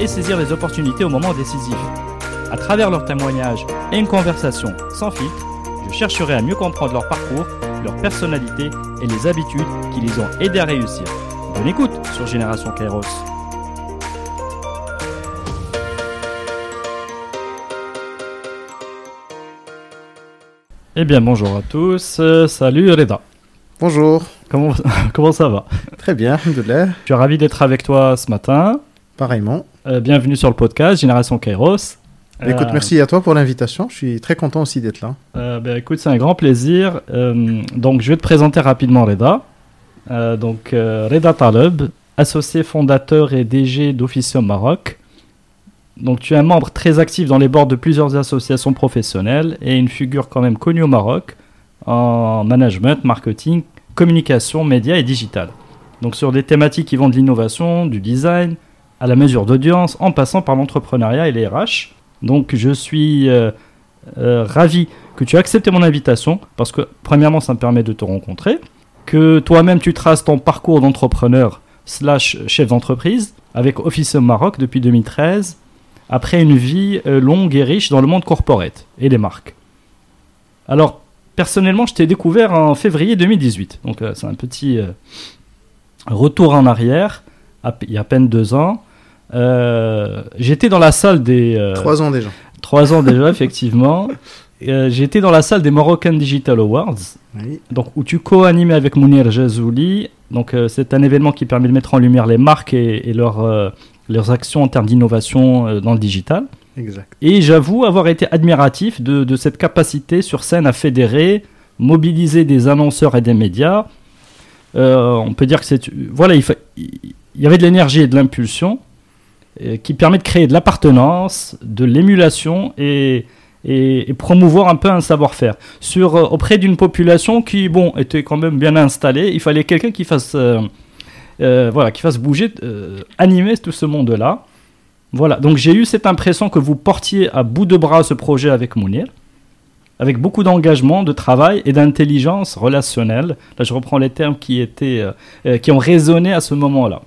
et saisir les opportunités au moment décisif. À travers leurs témoignages et une conversation sans filtre, je chercherai à mieux comprendre leur parcours, leur personnalité et les habitudes qui les ont aidés à réussir. Bonne écoute sur Génération Kairos. Eh bien, bonjour à tous. Euh, salut Reda. Bonjour. Comment, comment ça va? Très bien, alhamdoulilah. Je suis ravi d'être avec toi ce matin. Pareillement. Euh, bienvenue sur le podcast Génération Kairos. Écoute, Euh, merci à toi pour l'invitation. Je suis très content aussi d'être là. Euh, ben, écoute, c'est un grand plaisir. Donc, je vais te présenter rapidement Reda. Donc, Reda Taleb, associé fondateur et DG d'Officium Maroc. Donc, tu es un membre très actif dans les boards de plusieurs associations professionnelles et une figure quand même connue au Maroc en management, marketing, communication, médias et digital. Donc, sur des thématiques qui vont de l'innovation, du design, à la mesure d'audience, en passant par l'entrepreneuriat et les RH. Donc, je suis euh, euh, ravi que tu aies accepté mon invitation parce que, premièrement, ça me permet de te rencontrer, que toi-même tu traces ton parcours d'entrepreneur slash chef d'entreprise avec Office Maroc depuis 2013, après une vie euh, longue et riche dans le monde corporate et les marques. Alors, personnellement, je t'ai découvert en février 2018, donc c'est un petit retour en arrière, il y a à peine deux ans. Euh, J'étais dans la salle des... euh, Trois ans déjà. Trois ans déjà, effectivement. Euh, J'étais dans la salle des Moroccan Digital Awards, Oui. donc, où tu co-animais avec Mounir Jazouli. Donc, euh, c'est un événement qui permet de mettre en lumière les marques et, et leurs, euh, leurs actions en termes d'innovation dans le digital. Exact. Et j'avoue avoir été admiratif de, de cette capacité sur scène à fédérer, mobiliser des annonceurs et des médias. On peut dire que c'est. Voilà, il, fa- il y avait de l'énergie et de l'impulsion qui permet de créer de l'appartenance, de l'émulation et, promouvoir un peu un savoir-faire. Euh, auprès d'une population qui, bon, était quand même bien installée, il fallait quelqu'un qui fasse. euh, euh, voilà, qui fasse bouger, euh, animer tout ce monde-là. Voilà, donc j'ai eu cette impression que vous portiez à bout de bras ce projet avec Mounir, avec beaucoup d'engagement, de travail et d'intelligence relationnelle. Là, je reprends les termes qui, étaient, euh, euh, qui ont résonné à ce moment-là.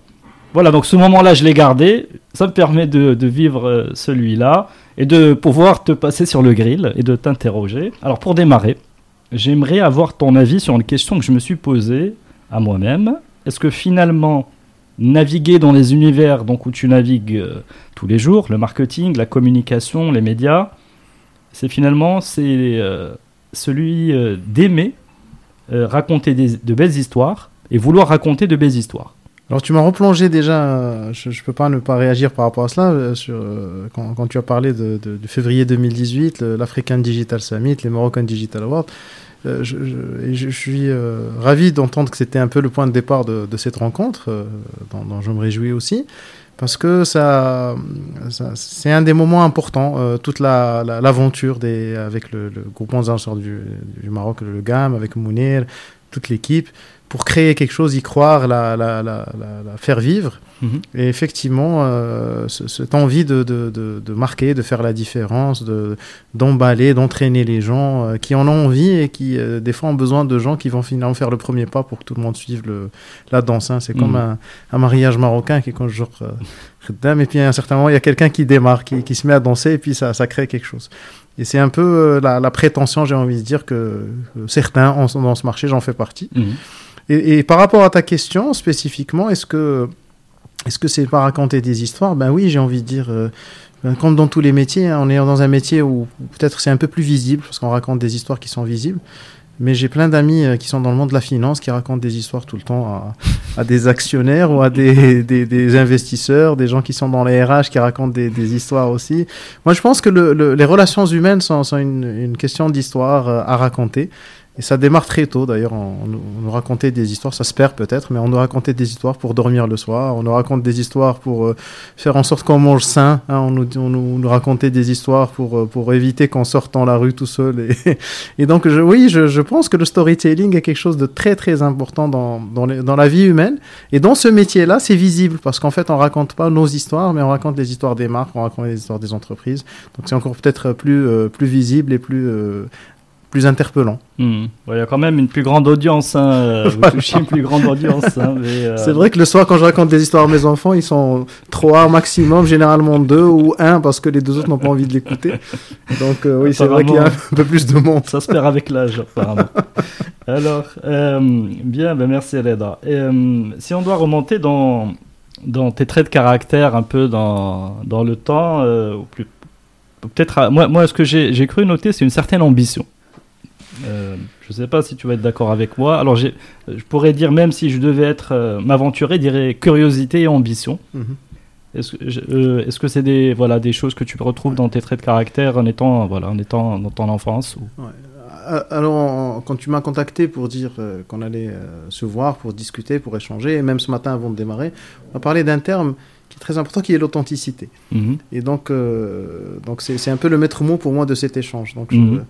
Voilà, donc ce moment-là, je l'ai gardé. Ça me permet de, vivre euh, celui-là et de pouvoir te passer sur le grill et de t'interroger. Alors, pour démarrer, j'aimerais avoir ton avis sur une question que je me suis posée à moi-même. Est-ce que finalement, naviguer dans les univers donc, où tu navigues euh, tous les jours, le marketing, la communication, les médias, c'est finalement c'est euh, celui d'aimer raconter de belles histoires et vouloir raconter de belles histoires? Alors tu m'as replongé déjà, euh, je ne peux pas ne pas réagir par rapport à cela, euh, sur, euh, quand, tu as parlé de, février 2018, le- l'African Digital Summit, les Moroccan Digital Awards. Je, suis ravi d'entendre que c'était un peu le point de départ de, cette rencontre, dont, je me réjouis aussi, parce que ça, c'est un des moments importants, toute la- la- l'aventure des avec le, le groupement des du Maroc, le GAM, avec Mounir, toute l'équipe, pour créer quelque chose, y croire, la, la, la, faire vivre. Mhm. Et effectivement, euh, ce- cette envie de, de, de, de marquer, de faire la différence, de, d'emballer, d'entraîner les gens euh, qui en ont envie et qui, euh, des fois, ont besoin de gens qui vont finalement faire le premier pas pour que tout le monde suive le, la danse. hein. C'est comme Mhm. un, un mariage marocain qui est quand Khaddam, et puis à un certain moment, il y a quelqu'un qui démarre, qui, qui se met à danser, et puis ça, ça crée quelque chose. Et c'est un peu la, prétention, j'ai envie de dire, que, certains ont dans ce marché, j'en fais partie. Mhm. Et, par rapport à ta question spécifiquement, est-ce que est-ce que c'est pas raconter des histoires? Ben oui, j'ai envie de dire. euh, ben, comme dans tous les métiers, hein, on est dans un métier où, peut-être c'est un peu plus visible parce qu'on raconte des histoires qui sont visibles. Mais j'ai plein d'amis euh, qui sont dans le monde de la finance qui racontent des histoires tout le temps à, des actionnaires ou à des, investisseurs, des gens qui sont dans les RH qui racontent des, histoires aussi. Moi, je pense que le, le- les relations humaines sont, une question d'histoire euh, à raconter. Et ça démarre très tôt d'ailleurs. On, nous racontait des histoires, ça se perd peut-être, mais on nous racontait des histoires pour dormir le soir. On nous raconte des histoires pour euh, faire en sorte qu'on mange sain. Hein. on, nous, nous, racontait des histoires pour, euh, pour éviter qu'on sorte dans la rue tout seul. Et, et donc, oui, je, je, pense que le storytelling est quelque chose de très très important dans, dans, la vie humaine. Et dans ce métier-là, c'est visible parce qu'en fait, on raconte pas nos histoires, mais on raconte les histoires des marques, on raconte les histoires des entreprises. Donc, c'est encore peut-être plus, euh, plus visible et plus plus interpellant. Hmm. Il y a quand même une plus grande audience, hein. Euh, vous touchez une plus grande audience. Hein, euh, C'est vrai que le soir, quand je raconte des histoires à mes enfants, ils sont trois maximum, généralement deux ou un, parce que les deux autres n'ont pas envie de l'écouter. Donc euh, oui, c'est vrai qu'il y a un peu plus de monde. Ça se perd avec l'âge, apparemment. Alors, bien, ben merci Aleda. si on doit remonter dans, dans tes traits de caractère, un peu dans, dans le temps, ou plus peut-être moi, moi ce que j'ai cru noter c'est une certaine ambition euh, je ne sais pas si tu vas être d'accord avec moi. Alors, je pourrais dire, même si je devais être euh, m'aventurer, dirais curiosité et ambition. Mhm. Euh, est-ce que c'est des, voilà, des choses que tu retrouves dans tes traits de caractère en étant, voilà, en étant dans ton enfance ou... Alors, quand tu m'as contacté pour dire qu'on allait se voir, pour discuter, pour échanger, et même ce matin avant de démarrer, on a parlé d'un terme qui est très important, qui est l'authenticité. Mhm. Et donc, euh, donc c'est un peu le maître mot pour moi de cet échange. Donc, mhm.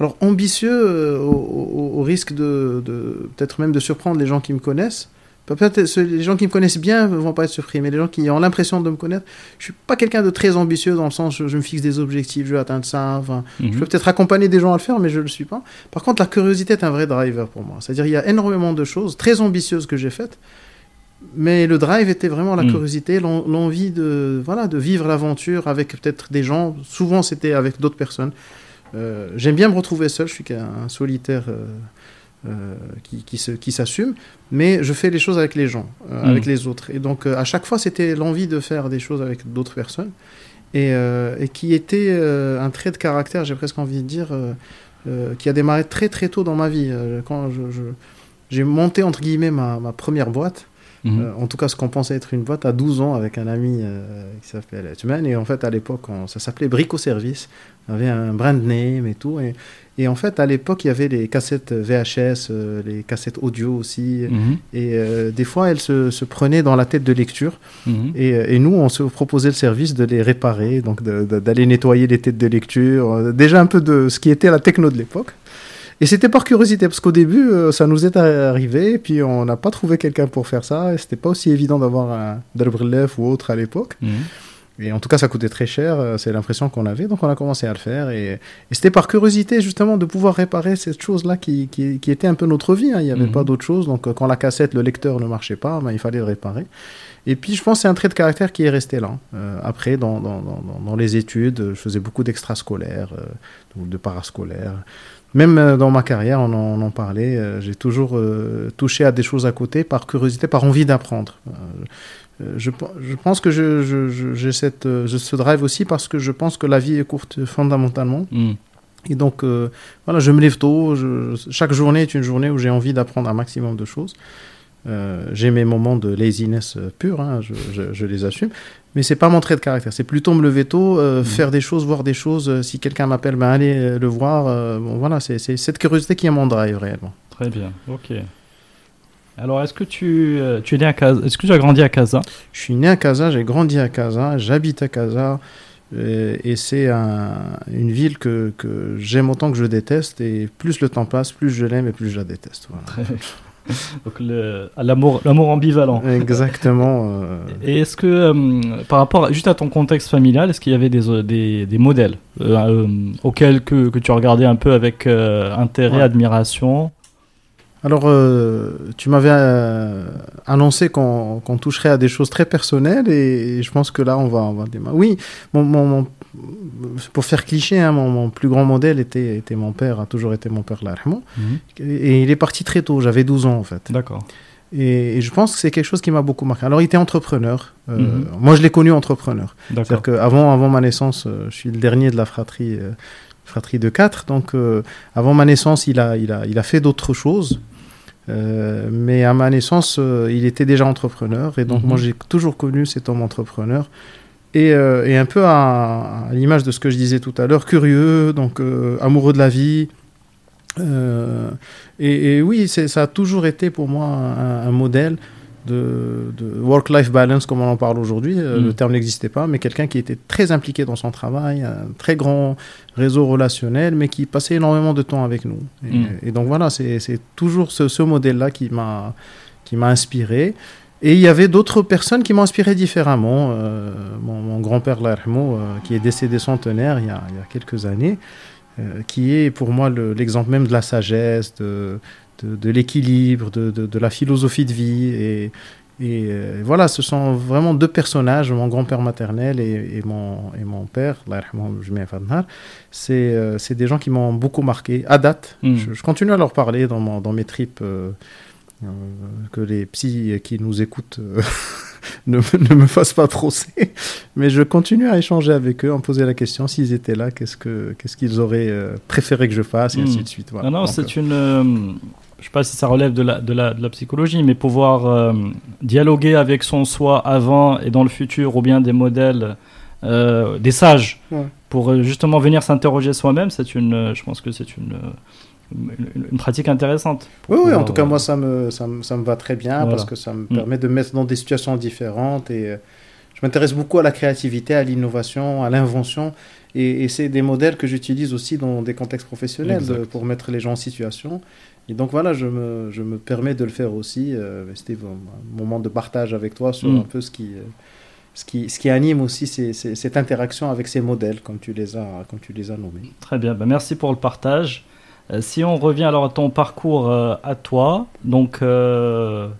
alors, ambitieux, euh, au, risque de, de peut-être même de surprendre les gens qui me connaissent. Peut-être les gens qui me connaissent bien ne vont pas être surpris, mais les gens qui ont l'impression de me connaître, je suis pas quelqu'un de très ambitieux dans le sens je, je me fixe des objectifs, je veux atteindre ça. Enfin, Je mhm. peux peut-être accompagner des gens à le faire, mais je ne le suis pas. Par contre, la curiosité est un vrai driver pour moi. C'est-à-dire il y a énormément de choses très ambitieuses que j'ai faites, mais le drive était vraiment la mm. curiosité, l'envie de, voilà, de vivre l'aventure avec peut-être des gens. Souvent, c'était avec d'autres personnes. Euh, j'aime bien me retrouver seul, je suis un solitaire euh, euh, qui, qui s'assume, mais je fais les choses avec les gens, mm. avec les autres. Et donc, à chaque fois, c'était l'envie de faire des choses avec d'autres personnes. Et, et, qui était un trait de caractère, j'ai presque envie de dire, qui a démarré très très tôt dans ma vie. quand j'ai monté, entre guillemets, ma, ma première boîte, Mhm. Euh, en tout cas, ce qu'on pensait être une boîte à 12 ans avec un ami euh, qui s'appelle Tuman. Et en fait, à l'époque, ça s'appelait Brico Service. On avait un brand name et tout. Et, et en fait, à l'époque, il y avait les cassettes VHS, euh, les cassettes audio aussi. Mhm. Et des fois, elles se, se, prenaient dans la tête de lecture. Mhm. et, et, nous, on se proposait le service de les réparer, donc d'aller nettoyer les têtes de lecture. déjà un peu de ce qui était la techno de l'époque. Et c'était par curiosité, parce qu'au début, euh, ça nous est arrivé, et puis on n'a pas trouvé quelqu'un pour faire ça, et c'était pas aussi évident d'avoir un Delbrelef ou autre à l'époque. Mhm. Et en tout cas, ça coûtait très cher, euh, c'est l'impression qu'on avait, donc on a commencé à le faire. Et, c'était par curiosité, justement, de pouvoir réparer cette chose-là qui, qui, était un peu notre vie. Hein. Il n'y avait mhm. pas d'autre chose. Donc, euh, quand la cassette, le lecteur ne marchait pas, ben, il fallait le réparer. Et puis, je pense c'est un trait de caractère qui est resté là. après, dans, dans, dans, dans, les études, je faisais beaucoup d'extrascolaires, ou de parascolaires même euh, dans ma carrière, on en, parlait, euh, j'ai toujours euh, touché à des choses à côté par curiosité, par envie d'apprendre. Je, je, pense que j'ai je, je, cette, ce drive aussi parce que je pense que la vie est courte fondamentalement. Mm. Et donc, voilà, je me lève tôt. chaque journée est une journée où j'ai envie d'apprendre un maximum de choses. j'ai mes moments de laziness pure, hein, je, les assume. Mais c'est pas mon trait de caractère. C'est plutôt me lever tôt, euh, mm. faire des choses, voir des choses. Euh, si quelqu'un m'appelle, ben aller euh, le voir. bon, voilà, c'est cette curiosité qui est mon drive réellement. Très bien, ok. Alors, est-ce que tu, tu es né à Casa Est-ce que tu as grandi à Casa? Je suis né à Casa, j'ai grandi à Casa, j'habite à Casa. Et, c'est une ville que, que j'aime autant que je déteste. Et plus le temps passe, plus je l'aime et plus je la déteste. Voilà. Donc l'amour, ambivalent. Exactement. Euh. Et est-ce que, euh, par rapport juste à ton contexte familial, est-ce qu'il y avait des, euh, des, des modèles auxquels que, que, tu regardais un peu avec intérêt, admiration? Alors, tu m'avais annoncé qu'on toucherait à des choses très personnelles et, je pense que là, on va, on va démarrer. Oui, mon, mon, pour faire cliché, hein, mon, plus grand modèle était, était mon père, a toujours été mon père, largement. Mhm. Et il est parti très tôt, j'avais 12 ans en fait. D'accord. Et, je pense que c'est quelque chose qui m'a beaucoup marqué. Alors, il était entrepreneur. Euh, mhm. Moi, je l'ai connu entrepreneur. C'est-à-dire qu'avant avant ma naissance, euh, je suis le dernier de la fratrie, euh, fratrie de quatre. Donc, avant ma naissance, il a, il a, il a fait d'autres choses. Mais à ma naissance, il était déjà entrepreneur. Et donc, mhm. moi, j'ai toujours connu cet homme entrepreneur. Euh, et, un peu à, l'image de ce que je disais tout à l'heure, curieux, donc euh, amoureux de la vie, Euh, et, oui, ça a toujours été pour moi un, modèle de, work-life balance, comme on en parle aujourd'hui. Euh, le mm. terme n'existait pas, mais quelqu'un qui était très impliqué dans son travail, un très grand réseau relationnel, mais qui passait énormément de temps avec nous. Et, mm. donc voilà, c'est toujours ce, ce modèle-là qui m'a inspiré. Et il y avait d'autres personnes qui m'ont inspiré différemment. Euh, mon, grand-père Larmo, euh, qui est décédé centenaire il y a, il y a quelques années, qui est pour moi l'exemple même de la sagesse, de, de, l'équilibre, de, de, la philosophie de vie. Et, et voilà, ce sont vraiment deux personnages, mon grand-père maternel et, et, mon, et mon père, c'est des gens qui m'ont beaucoup marqué à date. Hmm. Je, continue à leur parler dans, dans mes tripes euh, que les psys qui nous écoutent euh, ne, ne, me fassent pas procès. Mais je continue à échanger avec eux, en poser la question s'ils étaient là, qu'est-ce qu'ils ce qu'ils auraient euh, préféré que je fasse, et ainsi hmm. de suite. Non, non, c'est une. Je sais pas si ça relève de la, de la, de la psychologie, mais pouvoir dialoguer avec son soi avant et dans le futur, ou bien des modèles, des sages, pour justement venir s'interroger soi-même, c'est une. Je pense que c'est une une, pratique intéressante. Oui, oui, en tout cas, moi, ça me, ça me, ça me va très bien parce que ça me mm. permet de mettre dans des situations différentes et euh, je m'intéresse beaucoup à la créativité, à l'innovation, à l'invention et, c'est des modèles que j'utilise aussi dans des contextes professionnels pour mettre les gens en situation. Et donc voilà, je me, je me permets de le faire aussi. Euh, C'était un moment de partage avec toi sur mm. un peu ce qui, euh, ce qui, ce qui anime aussi cette interaction avec ces modèles, comme tu les as, comme tu les as nommés. Très bien, ben, merci pour le partage. Euh, si on revient alors à ton parcours euh, à toi, donc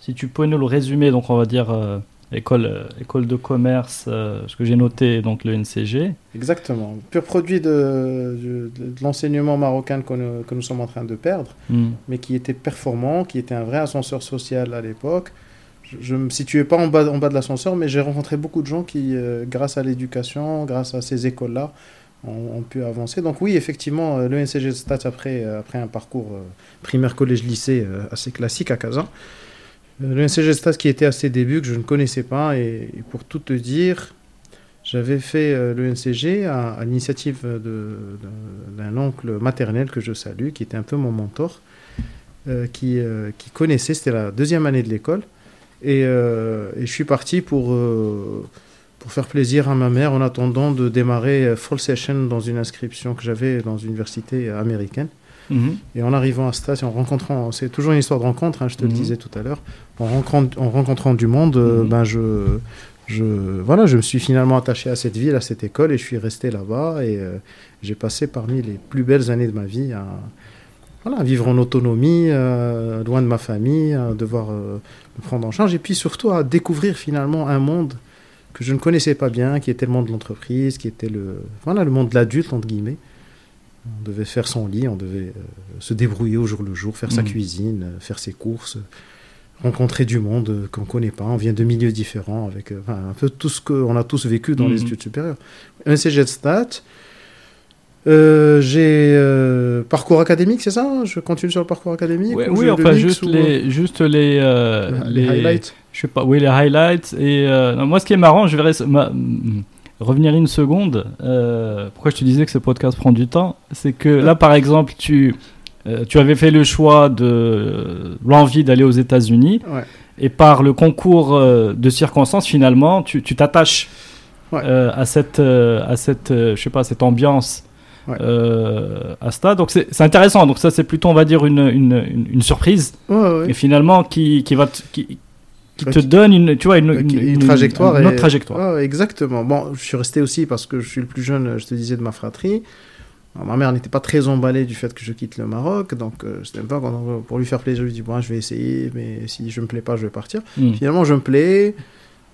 si tu peux nous le résumer, donc on va dire école, école de commerce, ce que j'ai noté, donc le NCG. Exactement, pur produit de, de, l'enseignement marocain que nous, que nous, sommes en train de perdre, hmm. mais qui était performant, qui était un vrai ascenseur social à l'époque. Je ne me situais pas en bas, en bas de l'ascenseur, mais j'ai rencontré beaucoup de gens qui, grâce à l'éducation, grâce à ces écoles-là, ont, pu avancer. Donc oui, effectivement, euh, le NCG de Stats, après, euh, après un parcours euh, primaire, collège, lycée assez classique à Kazan, le NCG qui était à ses débuts, que je ne connaissais pas, et, pour tout te dire, j'avais fait le NCG à, l'initiative d'un oncle maternel que je salue, qui était un peu mon mentor, qui, qui connaissait, c'était la deuxième année de l'école, et, je suis parti pour pour faire plaisir à ma mère en attendant de démarrer euh, Fall Session dans une inscription que j'avais dans une université euh, américaine. Et en arrivant à Stas, en rencontrant, c'est toujours une histoire de rencontre, hein, je te le mhm. disais tout à l'heure, en, en, rencontrant du monde, euh, mhm. ben je, je, voilà, je me suis finalement attaché à cette ville, à cette école, et je suis resté là-bas. Et j'ai passé parmi les plus belles années de ma vie à, voilà, vivre en autonomie, loin de ma famille, à devoir me prendre en charge, et puis surtout à découvrir finalement un monde que je ne connaissais pas bien, qui était le monde de l'entreprise, qui était le, voilà, le monde de l'adulte, entre guillemets. On devait faire son lit, on devait euh, se débrouiller au jour le jour, faire sa mm. cuisine, euh, faire ses courses, rencontrer du monde euh, qu'on ne connaît pas. On vient de milieux différents, avec un peu tout ce qu'on a tous vécu dans les mm. études supérieures. Un CG de stats, euh, j'ai euh, parcours académique, c'est ça Je continue sur le parcours académique Oui, enfin juste les, juste les, euh, les, highlights? Je sais pas. Oui, les highlights. Et moi, ce qui est marrant, je vais revenir une seconde. pourquoi je te disais que ce podcast prend du temps? C'est que là, par exemple, tu tu avais fait le choix de l'envie d'aller aux États-Unis. Et par le concours de circonstances, finalement, tu t'attaches à cette, à cette, je sais pas, cette ambiance euh, à Asta. Donc c'est intéressant. Donc ça c'est plutôt on va dire une, une, une surprise. Et finalement qui, qui va qui, qui te donne une tu vois une, une, trajectoire une, autre trajectoire. exactement. Bon, je suis resté aussi parce que je suis le plus jeune, je te disais de ma fratrie. ma mère n'était pas très emballée du fait que je quitte le Maroc, donc euh, c'était pas pour lui faire plaisir. Je lui dis bon, je vais essayer, mais si je me plais pas, je vais partir. Hmm. Finalement, je me plais.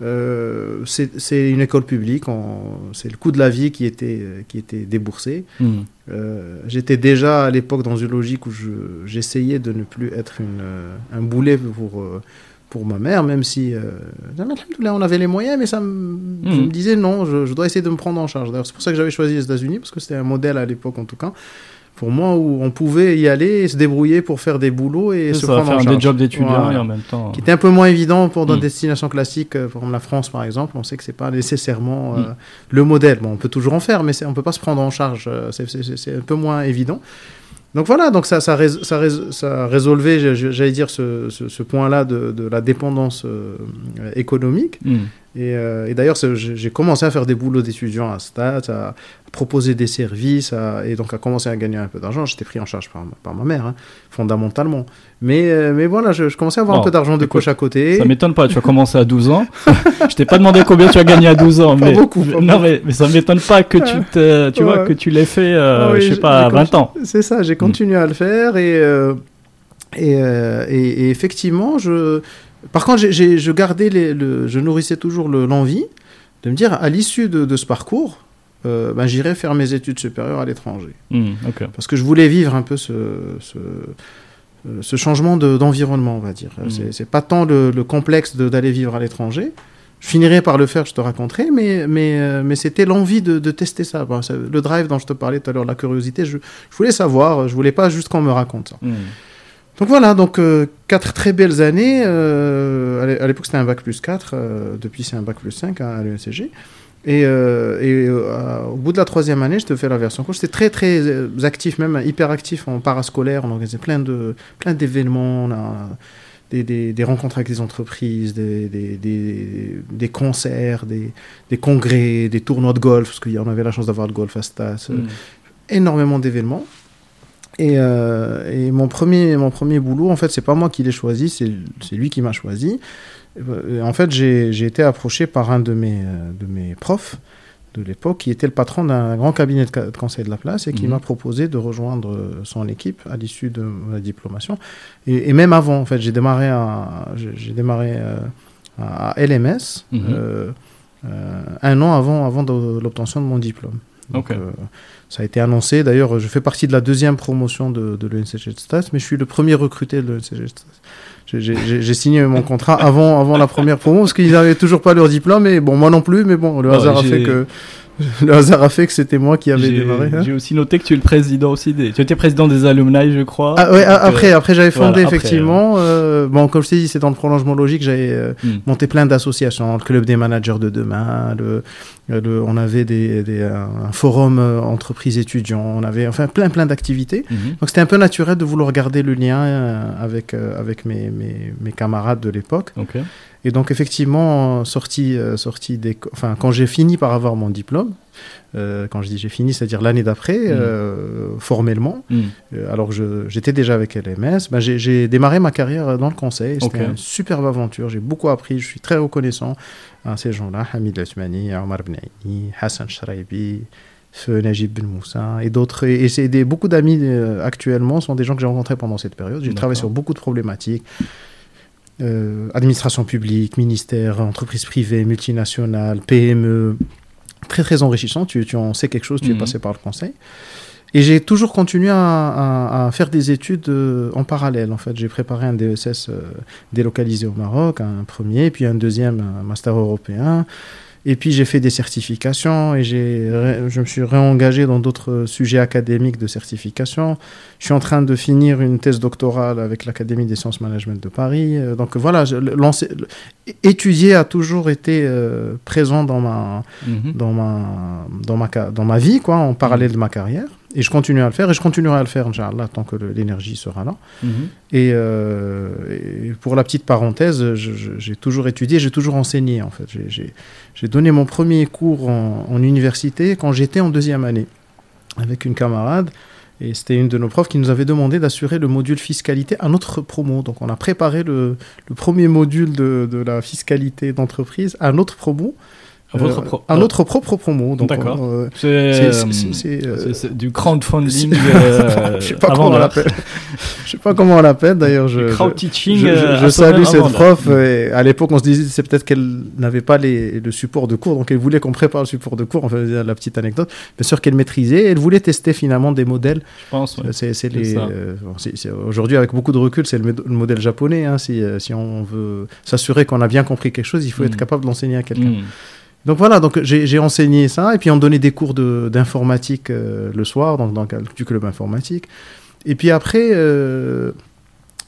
Euh, c'est une école publique, c'est le coût de la vie qui était, qui était déboursé. Hmm. Euh, j'étais déjà à l'époque dans une logique où j'essayais de ne plus être une, euh, un boulet pour, pour ma mère, même si on avait les moyens, mais ça me, je hmm. me disais non, je, je, dois essayer de me prendre en charge. C'est pour ça que j'avais choisi les États-Unis, parce que c'était un modèle à l'époque en tout cas pour moi où on pouvait y aller et se débrouiller pour faire des boulots et se prendre faire des jobs d'étudiants et en même temps qui était un peu moins évident pour dans des mm. destinations classiques euh, comme la France par exemple on sait que c'est pas nécessairement euh, mm. le modèle bon on peut toujours en faire mais on peut pas se prendre en charge euh, c'est un peu moins évident Donc voilà, donc ça, ça, ça, ça résolvait, j'allais dire, ce, ce, point-là de, de, la dépendance euh, économique. Hmm. Et, euh, et d'ailleurs, j'ai commencé à faire des boulots d'étudiant à Stat, à proposer des services, et donc à commencer à gagner un peu d'argent. J'étais pris en charge par, par ma mère, hein, fondamentalement. Mais, euh, mais voilà, je, commençais à avoir un peu d'argent de coche à côté. Ça m'étonne pas, tu as commencé à 12 ans. je t'ai pas demandé combien tu as gagné à 12 ans. mais, beaucoup. non, mais, mais, ça m'étonne pas que tu, te, tu vois, que tu l'aies fait, euh, ah je sais pas, à 20 ans. C'est ça, j'ai continué à le faire et, et, et, effectivement, je par contre, je gardais le, je nourrissais toujours l'envie de me dire, à l'issue de, ce parcours, euh, ben, j'irai faire mes études supérieures à l'étranger. Hmm, Parce que je voulais vivre un peu ce, ce, euh, changement d'environnement, on va dire. Hmm. C'est pas tant le, complexe d'aller vivre à l'étranger. Je finirai par le faire, je te raconterai, mais, mais, euh, mais c'était l'envie de, tester ça. le drive dont je te parlais tout à l'heure, la curiosité, je, voulais savoir, je voulais pas juste qu'on me raconte ça. Hmm. Donc voilà, donc euh, quatre très belles années. Euh, à l'époque, c'était un bac plus 4. Euh, depuis, c'est un bac plus 5 hein, à l'ESCG. Et, au bout de la troisième année, je te fais la version coach. J'étais très, très actif, même hyper actif en parascolaire. On organisait plein, de, plein d'événements. Des, des, des, rencontres avec des entreprises, des, des concerts, des, congrès, des tournois de golf, parce qu'on avait la chance d'avoir le golf à Stas. Mm. Énormément d'événements. Euh, et, mon, premier, mon premier boulot, en fait, c'est pas moi qui l'ai choisi, c'est lui qui m'a choisi. en fait, j'ai été approché par un de mes, euh, de mes profs de l'époque, qui était le patron d'un grand cabinet de, conseil de la place et qui mhm. m'a proposé de rejoindre son équipe à l'issue de ma diplomation. Et, même avant, en fait, j'ai démarré, à, j'ai démarré euh, à LMS mhm. un an avant, avant l'obtention de mon diplôme. Donc, ça a été annoncé. D'ailleurs, je fais partie de la deuxième promotion de, de l'UNCG Stats, mais je suis le premier recruté de l'UNCG Stats. J'ai signé mon contrat avant, avant la première promo parce qu'ils n'avaient toujours pas leur diplôme. Et bon, moi non plus, mais bon, le hasard a fait que le hasard a fait que c'était moi qui avais démarré. Hein. J'ai aussi noté que tu es le président aussi des. Tu étais président des alumni, je crois. Ah, ouais, après, euh, après j'avais fondé effectivement. Euh, bon, comme je t'ai dit, c'est dans le prolongement logique. J'avais euh, hmm. monté plein d'associations, le club des managers de demain. Le, on avait des, des un forum entreprise étudiants. On avait enfin plein plein d'activités. Hmm. Donc c'était un peu naturel de vouloir garder le lien avec avec mes, mes, mes camarades de l'époque. Okay. Et donc effectivement, sorti, euh, sorti des, enfin, quand j'ai fini par avoir mon diplôme, euh, quand je dis j'ai fini, c'est-à-dire l'année d'après, mm. euh, formellement, mm. alors que j'étais déjà avec LMS, ben j'ai démarré ma carrière dans le conseil. C'était une superbe aventure, j'ai beaucoup appris, je suis très reconnaissant à ces gens-là, Hamid Lasmani, Omar Benaïni, Hassan Shraibi, Najib Ben Moussa et d'autres. Et, des, beaucoup d'amis actuellement sont des gens que j'ai rencontrés pendant cette période. J'ai travaillé sur beaucoup de problématiques. Euh, administration publique, ministère, entreprise privée, multinationale, PME, très très enrichissant. Tu, tu en sais quelque chose, tu es mhm. passé par le conseil. Et j'ai toujours continué à, à, faire des études euh, en parallèle. En fait, j'ai préparé un DSS euh, délocalisé au Maroc, un premier, puis un deuxième, un master européen. Et puis j'ai fait des certifications et je me suis réengagé dans d'autres sujets académiques de certification. Je suis en train de finir une thèse doctorale avec l'Académie des sciences management de Paris. Euh, donc voilà, étudier a toujours été euh, présent dans ma, mhm. dans, ma, dans, ma, dans ma vie, quoi, en parallèle de ma carrière. Et je continue à le faire et je continuerai à le faire, Inch'Allah, tant que l'énergie sera là. Mhm. Euh, et, pour la petite parenthèse, j'ai toujours étudié, j'ai toujours enseigné, en fait. J'ai donné mon premier cours en, université quand j'étais en deuxième année avec une camarade. Et c'était une de nos profs qui nous avait demandé d'assurer le module fiscalité à notre promo. Donc on a préparé le, premier module de, de la fiscalité d'entreprise à notre promo. Euh, à notre propre promo. D'accord. Euh, c'est du crowdfunding. je sais pas comment on l'appelle. je sais pas comment on l'appelle d'ailleurs. Je, crowd teaching. Je, salue cette prof. Et à l'époque, on se disait c'est peut-être qu'elle n'avait pas les, le support de cours, donc elle voulait qu'on prépare le support de cours. On faisait la petite anecdote. Bien sûr qu'elle maîtrisait. Elle voulait tester finalement des modèles. Je pense. Ouais. C'est les. Aujourd'hui, avec beaucoup de recul, c'est le, modèle japonais. Hein, si, si on veut s'assurer qu'on a bien compris quelque chose, il faut être capable d'enseigner à quelqu'un. Donc voilà, donc j'ai enseigné ça, et puis on donnait des cours d'informatique euh, le soir, donc dans du club informatique. Et puis après, euh,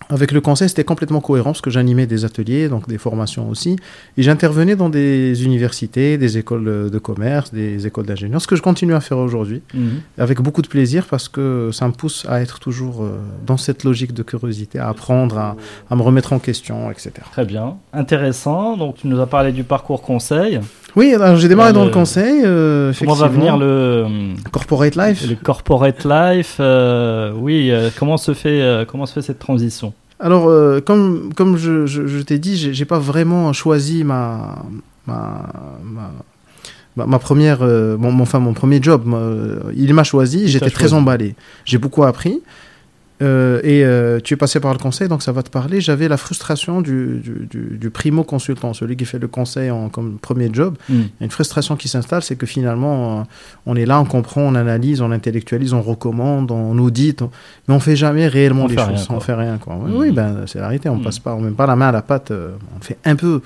avec le conseil, c'était complètement cohérent parce que j'animais des ateliers, donc des formations aussi. Et j'intervenais dans des universités, des écoles de commerce, des écoles d'ingénieurs, ce que je continue à faire aujourd'hui, Mhm. avec beaucoup de plaisir parce que ça me pousse à être toujours euh, dans cette logique de curiosité, à apprendre, à, à me remettre en question, etc. Très bien. Intéressant. Donc, tu nous as parlé du parcours conseil. Oui, alors j'ai démarré dans le conseil. euh, Comment va venir le, Corporate Life le corporate life euh, Oui, euh, comment, se fait, euh, comment se fait cette transition? Alors, comme, comme je, je- je t'ai dit, j'ai j'ai pas vraiment choisi ma, ma, ma, ma- première, mon, mon- enfin, mon premier job. Il m'a choisi, j'étais très choisi. emballé. J'ai beaucoup appris. Euh, et euh, tu es passé par le conseil, donc ça va te parler. J'avais la frustration du, du, du- du primo consultant, celui qui fait le conseil en, comme premier job. Mhm. Il y a une frustration qui s'installe, c'est que finalement, euh, on est là, on comprend, on analyse, on intellectualise, on recommande, on audite, on- mais on fait jamais réellement On les choses. rien, on fait rien, quoi. Oui, Mhm. oui, ben, c'est la réalité. On Mhm. passe pas, on met pas la main à la pâte. on fait un peu,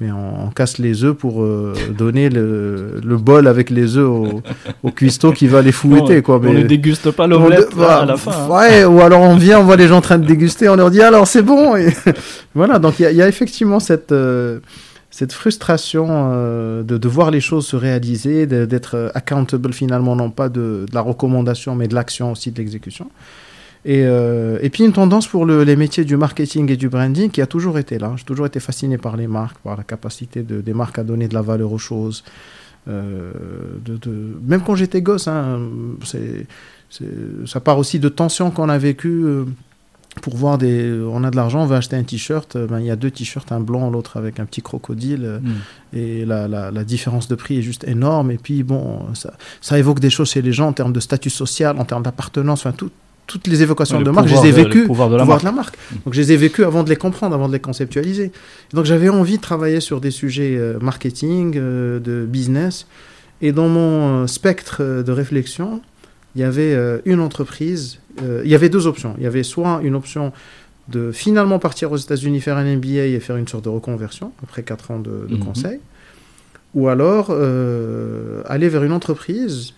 mais on, on casse les œufs pour euh, donner le, le bol avec les œufs au, au cuistot qui va les fouetter, quoi. On ne Mais- déguste pas l'omelette voilà. à la fin. hein. Ouais, ou alors on vient, on voit les gens en train de déguster, on leur dit alors c'est bon. Et voilà, donc il y, a- il y a effectivement cette, euh, cette frustration euh, de, de voir les choses se réaliser, d'être accountable finalement, non pas de, de la recommandation, mais de l'action aussi, de l'exécution. Et, euh, et puis une tendance pour le- les métiers du marketing et du branding qui a toujours été là. J'ai toujours été fasciné par les marques, par la capacité de, des marques à donner de la valeur aux choses. Euh, de, de- Même quand j'étais gosse, hein, c'est, c'est- ça part aussi de tensions qu'on a vécues. euh, pour voir des. On a de l'argent, on veut acheter un t-shirt. ben, il y a deux t-shirts, un blanc, l'autre avec un petit crocodile. Mhm. et la, la- la différence de prix est juste énorme. Et puis, bon, ça, ça évoque des choses chez les gens en termes de statut social, en termes d'appartenance, enfin, tout- toutes les évocations Le de marque, je les ai le vécues. pouvoir de la pouvoir marque. de la marque. Donc, je les ai vécues avant de les comprendre, avant de les conceptualiser. Donc, j'avais envie de travailler sur des sujets euh, marketing, euh, de business. Et dans mon euh, spectre de réflexion, il y avait une entreprise. il y avait deux options. Il y avait soit une option de finalement partir aux États-Unis, faire un MBA et faire une sorte de reconversion après quatre ans de, de Mhm. conseil, ou alors aller vers une entreprise,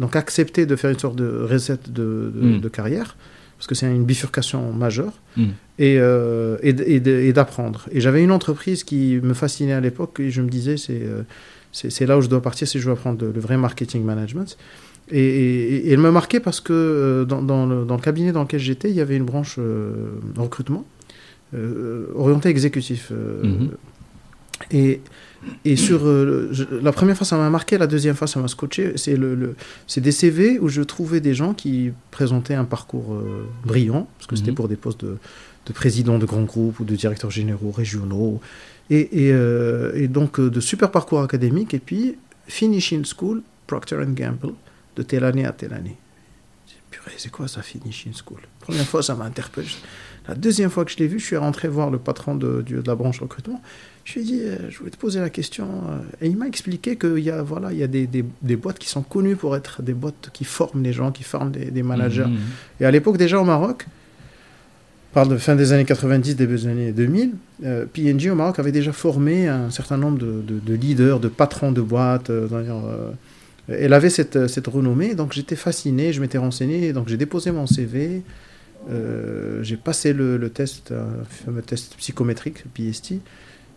donc accepter de faire une sorte de reset de, de- de carrière, parce que c'est une bifurcation majeure, Mhm. et, euh, et, d'apprendre. Et j'avais une entreprise qui me fascinait à l'époque, et je me disais, c'est euh, là où je dois partir si je veux apprendre le, le vrai marketing management. Et, et- et elle me marquait parce que euh, dans, dans le, dans le cabinet dans lequel j'étais, il y avait une branche euh, recrutement euh, orientée exécutif. Mhm. Et, et sur euh, je- la première fois, ça m'a marqué, la deuxième fois, ça m'a scotché. C'est le, le- c'est des CV où je trouvais des gens qui présentaient un parcours euh, brillant, parce que c'était Mhm. pour des postes de, de président de grands groupes ou de directeurs généraux régionaux. Et, et, euh, et donc, de super parcours académiques. Et puis, finishing school, Procter Gamble, de telle année à telle année. Purée, c'est quoi ça, finishing school? Première fois, ça m'a interpellé. La deuxième fois que je l'ai vu, je suis rentré voir le patron de, de la branche recrutement. Je lui ai dit, euh, je voulais te poser la question. euh, et il m'a expliqué qu'il y a, voilà, il y a des, des, des boîtes qui sont connues pour être des boîtes qui forment les gens, qui forment des, des managers. Mhm. Et à l'époque, déjà au Maroc, parle de fin des années 90, début des années 2000, euh, P&G au Maroc avait déjà formé un certain nombre de, de- de leaders, de patrons de boîtes. euh, euh, elle avait cette, cette renommée, donc j'étais fasciné, je m'étais renseigné, donc j'ai déposé mon CV, j'ai passé le, le test, un fameux test psychométrique, PST,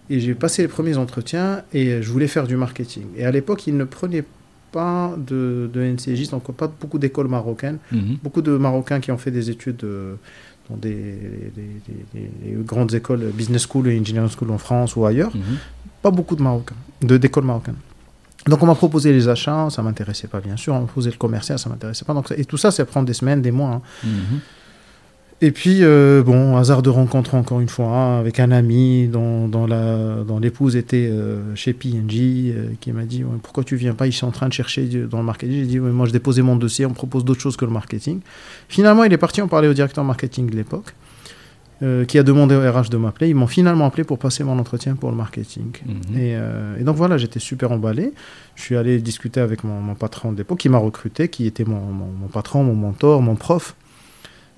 et j'ai passé les premiers entretiens et je voulais faire du marketing. Et à l'époque, ils ne prenaient pas de, de NCJ, donc pas beaucoup d'écoles marocaines Mhm. beaucoup de Marocains qui ont fait des études euh, dans des, des- des- des- des grandes écoles, business school et engineering school en France ou ailleurs. Mhm. Pas beaucoup de Marocains, d'écoles marocaines. Donc on m'a proposé les achats, ça m'intéressait pas bien sûr. On m'a proposé le commercial, ça m'intéressait pas. Donc, et tout ça, ça prend des semaines, des mois. hein. Mhm. Et puis, euh, bon, hasard de rencontre encore une fois, hein, avec un ami dont, l'épouse était euh, chez P&G, euh, qui m'a dit Ouais, Pourquoi tu viens pas Ils sont en train de chercher dans le marketing. J'ai dit Ouais, Moi, je déposé mon dossier, on me propose d'autres choses que le marketing. Finalement, il est parti en parler au directeur marketing de l'époque, qui a demandé au RH de m'appeler. Ils m'ont finalement appelé pour passer mon entretien pour le marketing. Mhm. Et, et donc voilà, j'étais super emballé. Je suis allé discuter avec mon, mon patron de l'époque, qui m'a recruté, qui était mon, mon- mon patron, mon mentor, mon prof.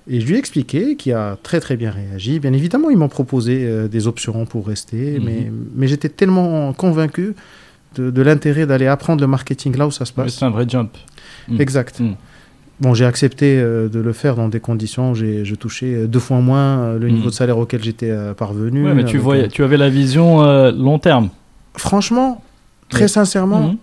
Et je lui ai expliqué, qui a très très bien réagi. Bien évidemment, ils m'ont proposé euh, des options pour rester, Mhm. mais, mais j'étais tellement convaincu de, de l'intérêt d'aller apprendre le marketing là où ça se Oui, passe. C'est un vrai jump. Mhm. Exact. Mhm. Bon, j'ai accepté euh, de le faire dans des conditions où je touchais euh, deux fois moins le niveau de salaire auquel j'étais euh, parvenu. Ouais, mais tu, voyais, tu avais la vision long terme. Franchement, très sincèrement.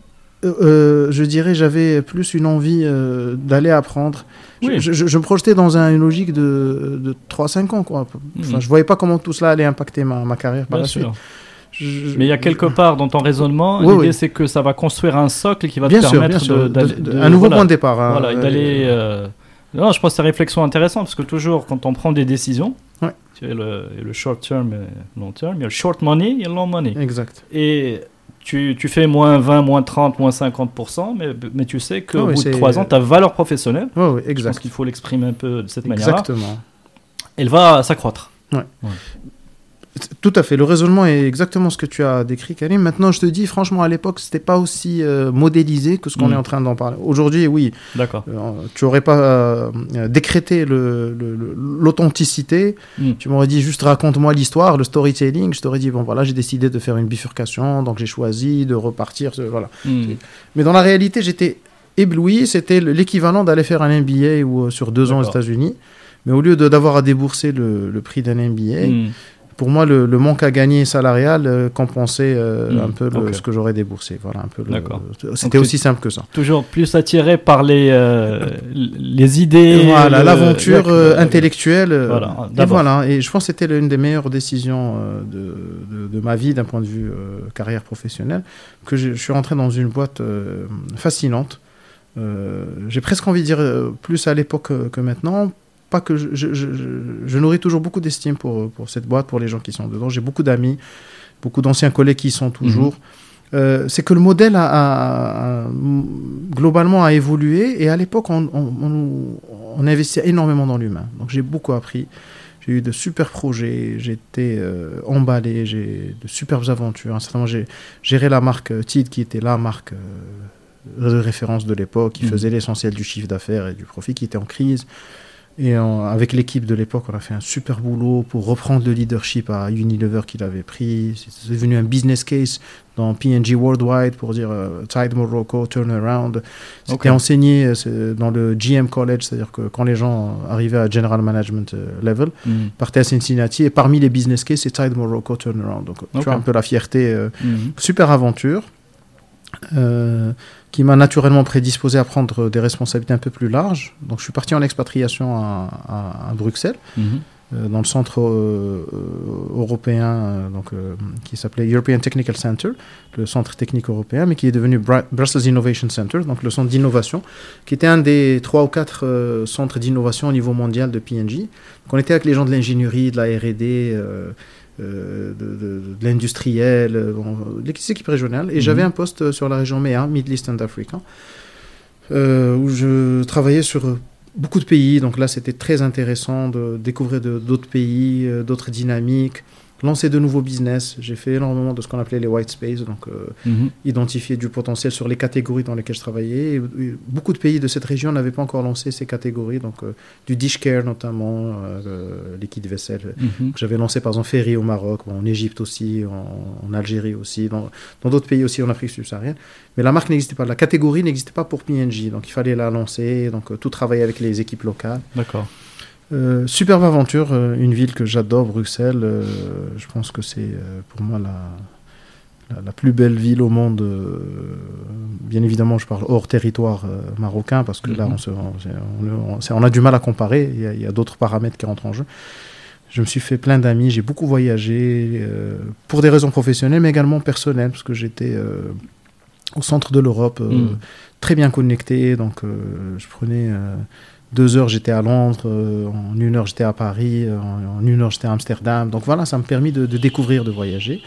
Euh, euh, je dirais j'avais plus une envie euh, d'aller apprendre. Je- Oui. Je, je- je me projetais dans un- une logique de, de 3-5 ans. Quoi. Enfin, Mhm. Je voyais pas comment tout cela allait impacter ma, ma carrière par Bien la sûr. suite. Je- Mais il y a quelque part dans ton raisonnement, Oui, l'idée oui. c'est que ça va construire un socle qui va bien te sûr, permettre de- un nouveau voilà. point de départ. hein. Voilà, Euh, d'aller. euh, Non, je pense que c'est une réflexion intéressante parce que toujours quand on prend des décisions, Ouais. tu as le, il y a le short term et le long term, il y a le short money et le long money. Exact. Et tu, tu fais moins 20, moins 30, moins 50%, mais, mais tu sais qu'au Ah bout de c'est- 3 ans, ta valeur professionnelle, Oui, oui, je pense exact. qu'il faut l'exprimer un peu de cette manière-là, Exactement. elle va s'accroître. Tout à fait. Le raisonnement est exactement ce que tu as décrit, Karim. Maintenant, je te dis, franchement, à l'époque, c'était pas aussi euh, modélisé que ce qu'on Mm. est en train d'en parler. Aujourd'hui, oui, D'accord. euh, tu aurais pas euh, décrété le- le- le- l'authenticité. Mm. Tu m'aurais dit juste raconte-moi l'histoire, le storytelling. Je t'aurais dit bon voilà, j'ai décidé de faire une bifurcation, donc j'ai choisi de repartir. Voilà. Hmm. Mais dans la réalité, j'étais ébloui. C'était le- l'équivalent d'aller faire un MBA ou sur deux ans aux. États-Unis. Mais au lieu d'avoir à débourser le, le prix d'un MBA. Pour moi, le, le manque à gagner salarial euh, compensait euh, Mm, un peu le- ce que j'aurais déboursé. Voilà, un peu. C'était aussi simple que ça. Toujours plus attiré par les, euh, les idées. voilà, l'aventure la- intellectuelle. Voilà, et voilà. Et je pense que c'était l'une des meilleures décisions de, de- de ma vie d'un point de vue carrière professionnelle. Que je, je suis rentré dans une boîte fascinante. J'ai presque envie de dire plus à l'époque que, que maintenant. Pas que je, je- je- je- je nourris toujours beaucoup d'estime pour, pour cette boîte, pour les gens qui sont dedans. J'ai beaucoup d'amis, beaucoup d'anciens collègues qui y sont toujours. Euh, c'est que le modèle a, a- a- globalement a évolué et à l'époque on, on, on- on investissait énormément dans l'humain. Donc j'ai beaucoup appris. J'ai eu de super projets, été euh, emballé, j'ai de superbes aventures. Certainement, j'ai géré la marque euh, TID qui était la marque euh, de référence de l'époque, qui Mhm. faisait l'essentiel du chiffre d'affaires et du profit, qui était en crise. Et avec l'équipe de l'époque, on a fait un super boulot pour reprendre le leadership à Unilever qu'il avait pris. C'est- devenu un business case dans P&G Worldwide pour dire euh, Tide Morocco, turnaround. C'était enseigné euh, dans le GM College, c'est-à-dire que quand les gens arrivaient à General Management euh, level, Hmm. partaient à Cincinnati et parmi les business cases, c'est Tide Morocco turnaround. Donc tu vois un peu la fierté. euh, Hmm. super aventure euh, qui m'a naturellement prédisposé à prendre des responsabilités un peu plus larges. Donc je suis parti en expatriation à, à- à Bruxelles, Mhm. euh, dans le centre euh, européen donc, qui s'appelait European Technical Center, le centre technique européen, mais qui est devenu Bra- Brussels Innovation Center, donc le centre d'innovation, qui était un des trois ou quatre centres d'innovation au niveau mondial de P&G. Donc on était avec les gens de l'ingénierie, de la R&D, de, de- de l'industriel, euh, bon, les équipes régionales. Et Mhm. j'avais un poste euh, sur la région MEA, Middle East and Africa, euh, où je travaillais sur euh, beaucoup de pays. Donc là, c'était très intéressant de découvrir d'autres pays, euh, d'autres dynamiques, lancer de nouveaux business. J'ai fait énormément de ce qu'on appelait les white space, donc euh, Mhm. identifier du potentiel sur les catégories dans lesquelles je travaillais. Et, et beaucoup de pays de cette région n'avaient pas encore lancé ces catégories, donc euh, du dish care notamment, euh, liquide vaisselle. Mhm. J'avais lancé par exemple Ferry au Maroc, en Égypte aussi, en, en Algérie aussi, dans d'autres pays aussi en Afrique subsaharienne. Mais la marque n'existait pas, la catégorie n'existait pas pour PNG, donc il fallait la lancer, donc tout travailler avec les équipes locales. D'accord. Euh, superbe aventure, euh, une ville que j'adore, Bruxelles. euh, je pense que c'est pour moi la, la, la plus belle ville au monde. bien évidemment, je parle hors territoire marocain parce que là, Mhm. on, se- on, c'est- on- on- c'est- on a du mal à comparer. Il y a, d'autres paramètres qui rentrent en jeu. Je me suis fait plein d'amis, j'ai beaucoup voyagé pour des raisons professionnelles, mais également personnelles, parce que j'étais au centre de l'Europe, Mm. très bien connecté. Donc, je prenais deux heures, j'étais à Londres, euh, en une heure, j'étais à Paris, euh, en, une heure, j'étais à Amsterdam. Donc voilà, ça m'a permis de, de découvrir, de voyager.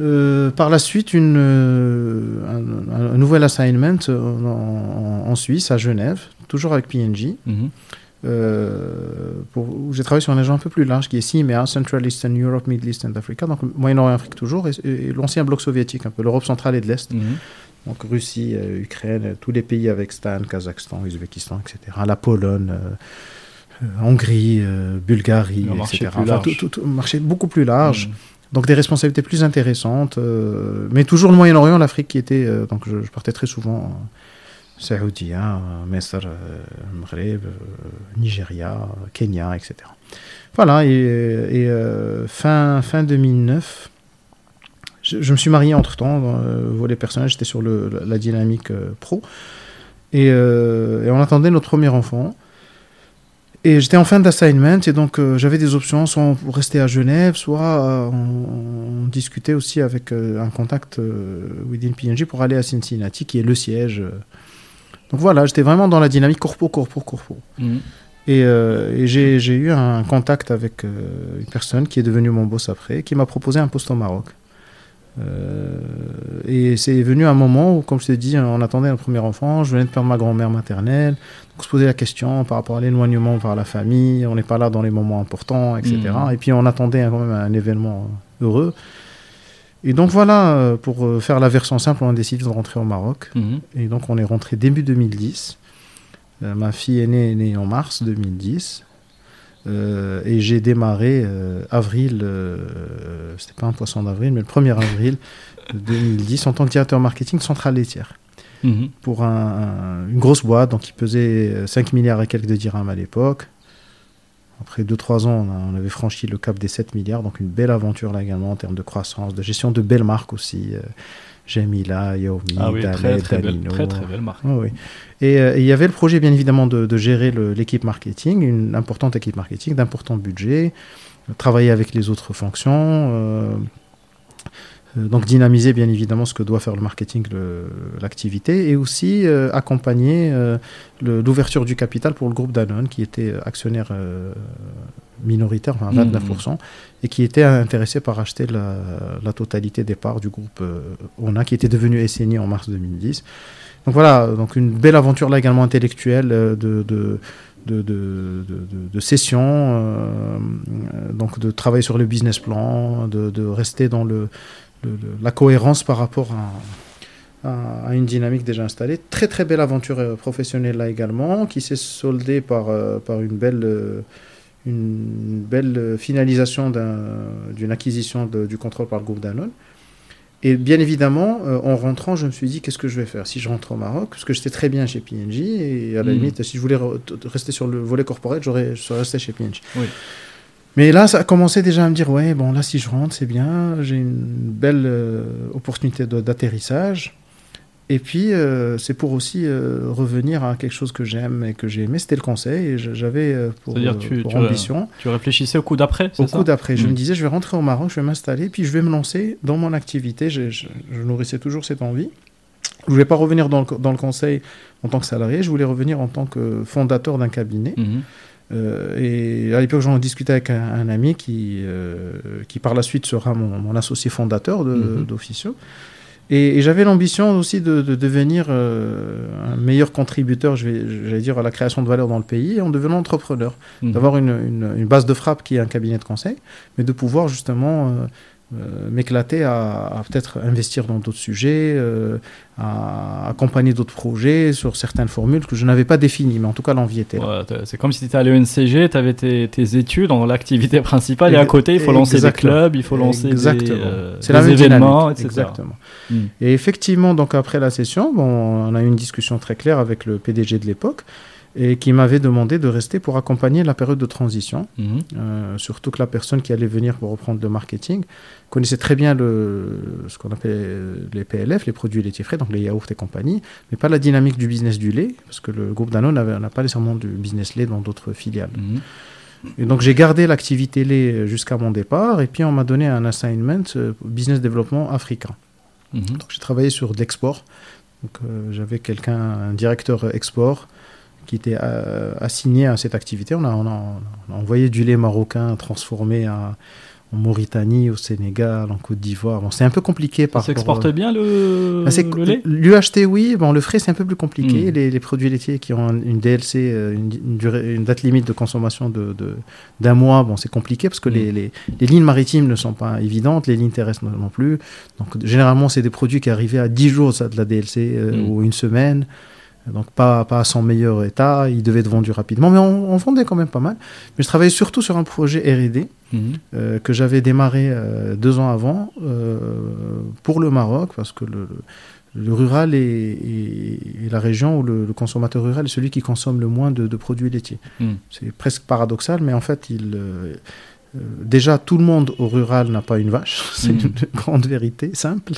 Euh, par la suite, une, un, un nouvel assignment en, en- en Suisse, à Genève, toujours avec PNG. Euh, pour, où j'ai travaillé sur un agent un peu plus large qui est CIMEA, Central Eastern Europe, Middle East and Africa, donc Moyen-Orient, Afrique toujours, et, et l'ancien bloc soviétique, un peu l'Europe centrale et de l'Est, Mhm. Donc Russie, euh, Ukraine, euh, tous les pays avec Stan, Kazakhstan, Ouzbékistan, etc. La Pologne, euh, Hongrie, euh, Bulgarie, Un marché etc. tout, tout- tout- un marché beaucoup plus large. Mhm. Donc des responsabilités plus intéressantes, euh, mais toujours le Moyen-Orient, l'Afrique qui était. donc je, je partais très souvent Saoudia, Mesr, Maghreb, Nigeria, Kenya, etc. Voilà, et, fin, fin 2009, je, me suis marié entre temps, euh, les personnages, j'étais sur le, la dynamique pro. Et, et, on attendait notre premier enfant. Et j'étais en fin d'assignment, et donc euh, j'avais des options, soit pour rester à Genève, soit euh, on, discutait aussi avec euh, un contact within PNG pour aller à Cincinnati, qui est le siège. Donc voilà, j'étais vraiment dans la dynamique corpo, corpo, corpo. Et, et j'ai eu un contact avec une personne qui est devenue mon boss après, qui m'a proposé un poste au Maroc. Euh, et c'est venu un moment où, comme je t'ai dit, on attendait un premier enfant, je venais de perdre ma grand-mère maternelle, donc on se posait la question par rapport à l'éloignement par la famille, on n'est pas là dans les moments importants, etc. Mmh. Et puis on attendait quand même un événement heureux. Et donc voilà, euh, pour euh, faire la version simple, on a décidé de rentrer au Maroc. Mmh. Et donc on est rentré début 2010. ma fille est née, est née en mars 2010. Euh, et j'ai démarré euh, avril, euh, c'était pas un poisson d'avril, mais le 1er avril 2010 en tant que directeur marketing centrale laitière. Mhm. Pour une grosse boîte, donc qui pesait 5 milliards et quelques de dirhams à l'époque. Après 2-3 ans, on, avait franchi le cap des 7 milliards, donc une belle aventure là également en termes de croissance, de gestion de belles marques aussi. Jamila, Yaomi, ah oui, très, très, belle, très, très belle marque. oui. Euh, et, il y avait le projet, bien évidemment, de, gérer l'équipe marketing, une importante équipe marketing, d'importants budgets, travailler avec les autres fonctions. Euh, euh, donc dynamiser bien évidemment ce que doit faire le marketing, l'activité, et aussi accompagner l'ouverture du capital pour le groupe Danone, qui était actionnaire minoritaire, enfin 29%, mmh. et qui était intéressé par acheter la, totalité des parts du groupe ONA, qui était devenu SNI en mars 2010. Donc voilà, donc une belle aventure là également intellectuelle euh, de, de de, de, de, session, euh, donc de travailler sur le business plan, de, rester dans le, la cohérence par rapport à, à, une dynamique déjà installée. Très très belle aventure euh, professionnelle là également, qui s'est soldée par, par une belle une belle finalisation d'une acquisition du contrôle par le groupe Danone. Et bien évidemment, euh, en rentrant, je me suis dit, qu'est-ce que je vais faire? Si je rentre au Maroc Parce que j'étais très bien chez PNG, et à la hmm. limite, si je voulais rester sur le volet corporate, je serais resté chez PNG. Mais là, ça a commencé déjà à me dire, ouais, bon, là, si je rentre, c'est bien, j'ai une belle euh, opportunité d'atterrissage. Et puis, euh, c'est pour aussi euh, revenir à quelque chose que j'aime et que j'ai aimé. C'était le conseil. Et j'avais euh, pour, tu, ambition. tu réfléchissais au coup d'après Au coup d'après. Je me hmm. disais, je vais rentrer au Maroc, je vais m'installer, puis je vais me lancer dans mon activité. Je, je, nourrissais toujours cette envie. Je ne voulais pas revenir dans le, dans le, conseil en tant que salarié, je voulais revenir en tant que fondateur d'un cabinet. Hmm. et à l'époque, j'en discutais avec un, ami qui, qui par la suite sera mon, mon associé fondateur hmm. d'Officio. Et, j'avais l'ambition aussi de, devenir euh, un meilleur contributeur, je vais, dire, à la création de valeur dans le pays en devenant entrepreneur. Mhm. D'avoir une, une, base de frappe qui est un cabinet de conseil, mais de pouvoir justement euh, euh, m'éclater à, peut-être investir dans d'autres sujets, euh, à accompagner d'autres projets sur certaines formules que je n'avais pas définies, mais en tout cas l'envie était là. c'est comme si tu étais à l'ENCG, tu avais tes, études dans l'activité principale et, à côté il faut lancer des clubs, il faut lancer des, euh, événements, etc. Exactement. Hmm. Et effectivement, donc après la session, bon, on a eu une discussion très claire avec le PDG de l'époque et qui m'avait demandé de rester pour accompagner la période de transition. Mhm. Euh, surtout que la personne qui allait venir pour reprendre le marketing connaissait très bien le, ce qu'on appelle les PLF, les produits laitiers frais, donc les yaourts et compagnie, mais pas la dynamique du business du lait, parce que le groupe Danone n'a pas nécessairement du business lait dans d'autres filiales. Mhm. Et donc j'ai gardé l'activité lait jusqu'à mon départ, et puis on m'a donné un assignment euh, business développement africain. Mhm. Donc j'ai travaillé sur l'export. Donc euh, j'avais quelqu'un, un directeur export, qui était euh, assigné à cette activité. On a, on, a, envoyé du lait marocain transformé en Mauritanie, au Sénégal, en Côte d'Ivoire. Bon, c'est un peu compliqué par Ça s'exporte bien le, ben, le lait? L'UHT, oui. Bon, le frais, c'est un peu plus compliqué. Hmm. Les, produits laitiers qui ont une DLC, euh, une, durée, une date limite de consommation d'un de, d'un mois, bon, c'est compliqué parce que hmm. les, les, les, lignes maritimes ne sont pas évidentes, les lignes terrestres non, plus. Donc, généralement, c'est des produits qui arrivaient à 10 jours de la DLC euh, hmm. ou une semaine. Donc pas, pas à son meilleur état, il devait être vendu rapidement, mais on, vendait quand même pas mal. Mais je travaillais surtout sur un projet RD Mhm. euh, que j'avais démarré euh, deux ans avant euh, pour le Maroc, parce que le, le rural est, est- est la région où le, le consommateur rural est celui qui consomme le moins de, de produits laitiers. Mhm. C'est presque paradoxal, mais en fait, il, déjà, tout le monde au rural n'a pas une vache. C'est Mhm. une grande vérité, simple.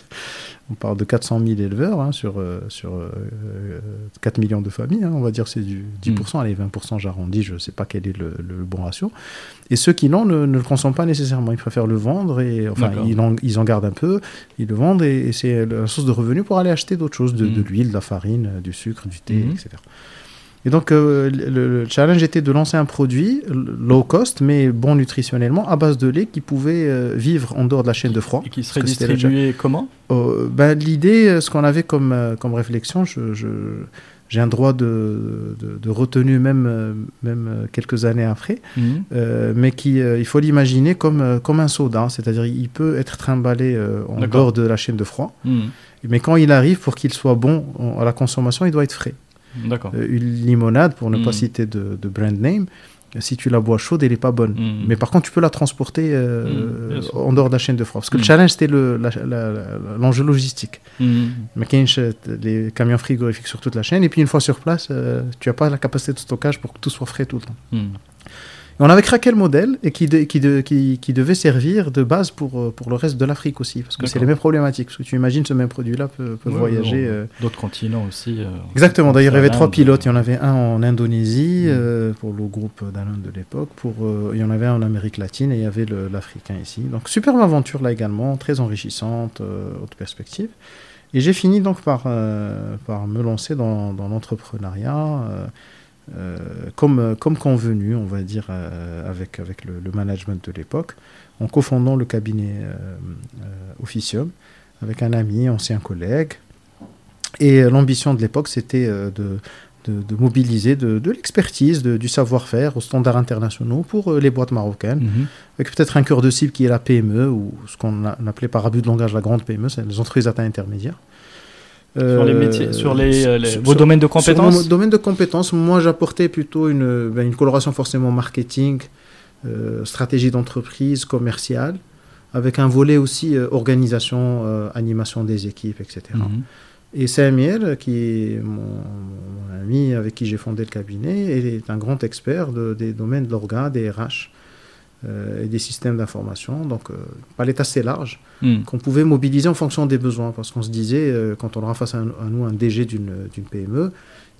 On parle de 400 000 éleveurs hein, sur, euh, sur euh, euh, 4 millions de familles. hein. on va dire que c'est du 10%, allez, 20%, j'arrondis, je ne sais pas quel est le, le bon ratio. Et ceux qui l'ont ne, ne le consomment pas nécessairement. Ils préfèrent le vendre, et, enfin, ils en, ils en gardent un peu, ils le vendent, et, et c'est la source de revenus pour aller acheter d'autres choses, de, de Mhm. l'huile, de la farine, euh, du sucre, du thé, Mhm. etc. Et donc, euh, le, le challenge était de lancer un produit low cost, mais bon nutritionnellement, à base de lait qui pouvait euh, vivre en dehors de la chaîne de froid. Et qui serait le distribué comment? Euh, ben, L'idée, euh, ce qu'on avait comme, comme réflexion, je, je- j'ai un droit de, de, de retenue même, même quelques années après, Mhm. euh, mais qui, euh, il faut l'imaginer comme, comme un soda, c'est-à-dire il peut être trimballé euh, en dehors de la chaîne de froid, Mhm. mais quand il arrive, pour qu'il soit bon à la consommation, il doit être frais. Euh, une limonade, pour ne Mm. pas citer de, de brand name, euh, si tu la bois chaude, elle n'est pas bonne. Mhm. Mais par contre, tu peux la transporter euh, Mm, en dehors de la chaîne de froid. Parce que Mm. le challenge, c'était l'enjeu logistique. Les camions frigorifiques sur toute la chaîne. Et puis, une fois sur place, euh, tu n'as pas la capacité de stockage pour que tout soit frais tout le temps. Et on avait craqué le modèle et qui, de- qui, de- qui, qui devait servir de base pour, euh, pour le reste de l'Afrique aussi. Parce que c'est les mêmes problématiques. Parce que tu imagines ce même produit-là peut, peut Ouais, voyager. euh, D'autres continents aussi. euh, Exactement. D'ailleurs, il y avait trois pilotes. Il y en avait un en Indonésie Mm. euh, pour le groupe d'Alain de l'époque. Pour il y en avait un en Amérique latine et il y avait l'Africain ici. Donc superbe aventure là également, très enrichissante, haute perspective. Et j'ai fini donc par par me lancer dans, dans l'entrepreneuriat. Euh, euh, comme, comme convenu, on va dire, euh, avec, avec le, le management de l'époque, en cofondant le cabinet Officium avec un ami, ancien collègue. Et l'ambition de l'époque, c'était de, de, de mobiliser de, de l'expertise, du savoir-faire aux standards internationaux pour euh, les boîtes marocaines, Mhm. avec peut-être un cœur de cible qui est la PME, ou ce qu'on appelait par abus de langage la grande PME, c'est les entreprises à taille intermédiaire. Sur les Euh, métiers, sur les, euh, les- sur- vos sur- domaines de sur compétences mon domaine de compétences, moi j'apportais plutôt une, ben, une coloration forcément marketing, euh, stratégie d'entreprise, commerciale, avec un volet aussi organisation, animation des équipes, etc. Mhm. Et Samuel, qui est mon, mon ami avec qui j'ai fondé le cabinet, est un grand expert de- des domaines de l'orga, des RH et des systèmes d'information. Donc, euh, palette assez large Mhm. qu'on pouvait mobiliser en fonction des besoins. Parce qu'on se disait, euh, quand on aura face à, un- à nous un DG d'une PME,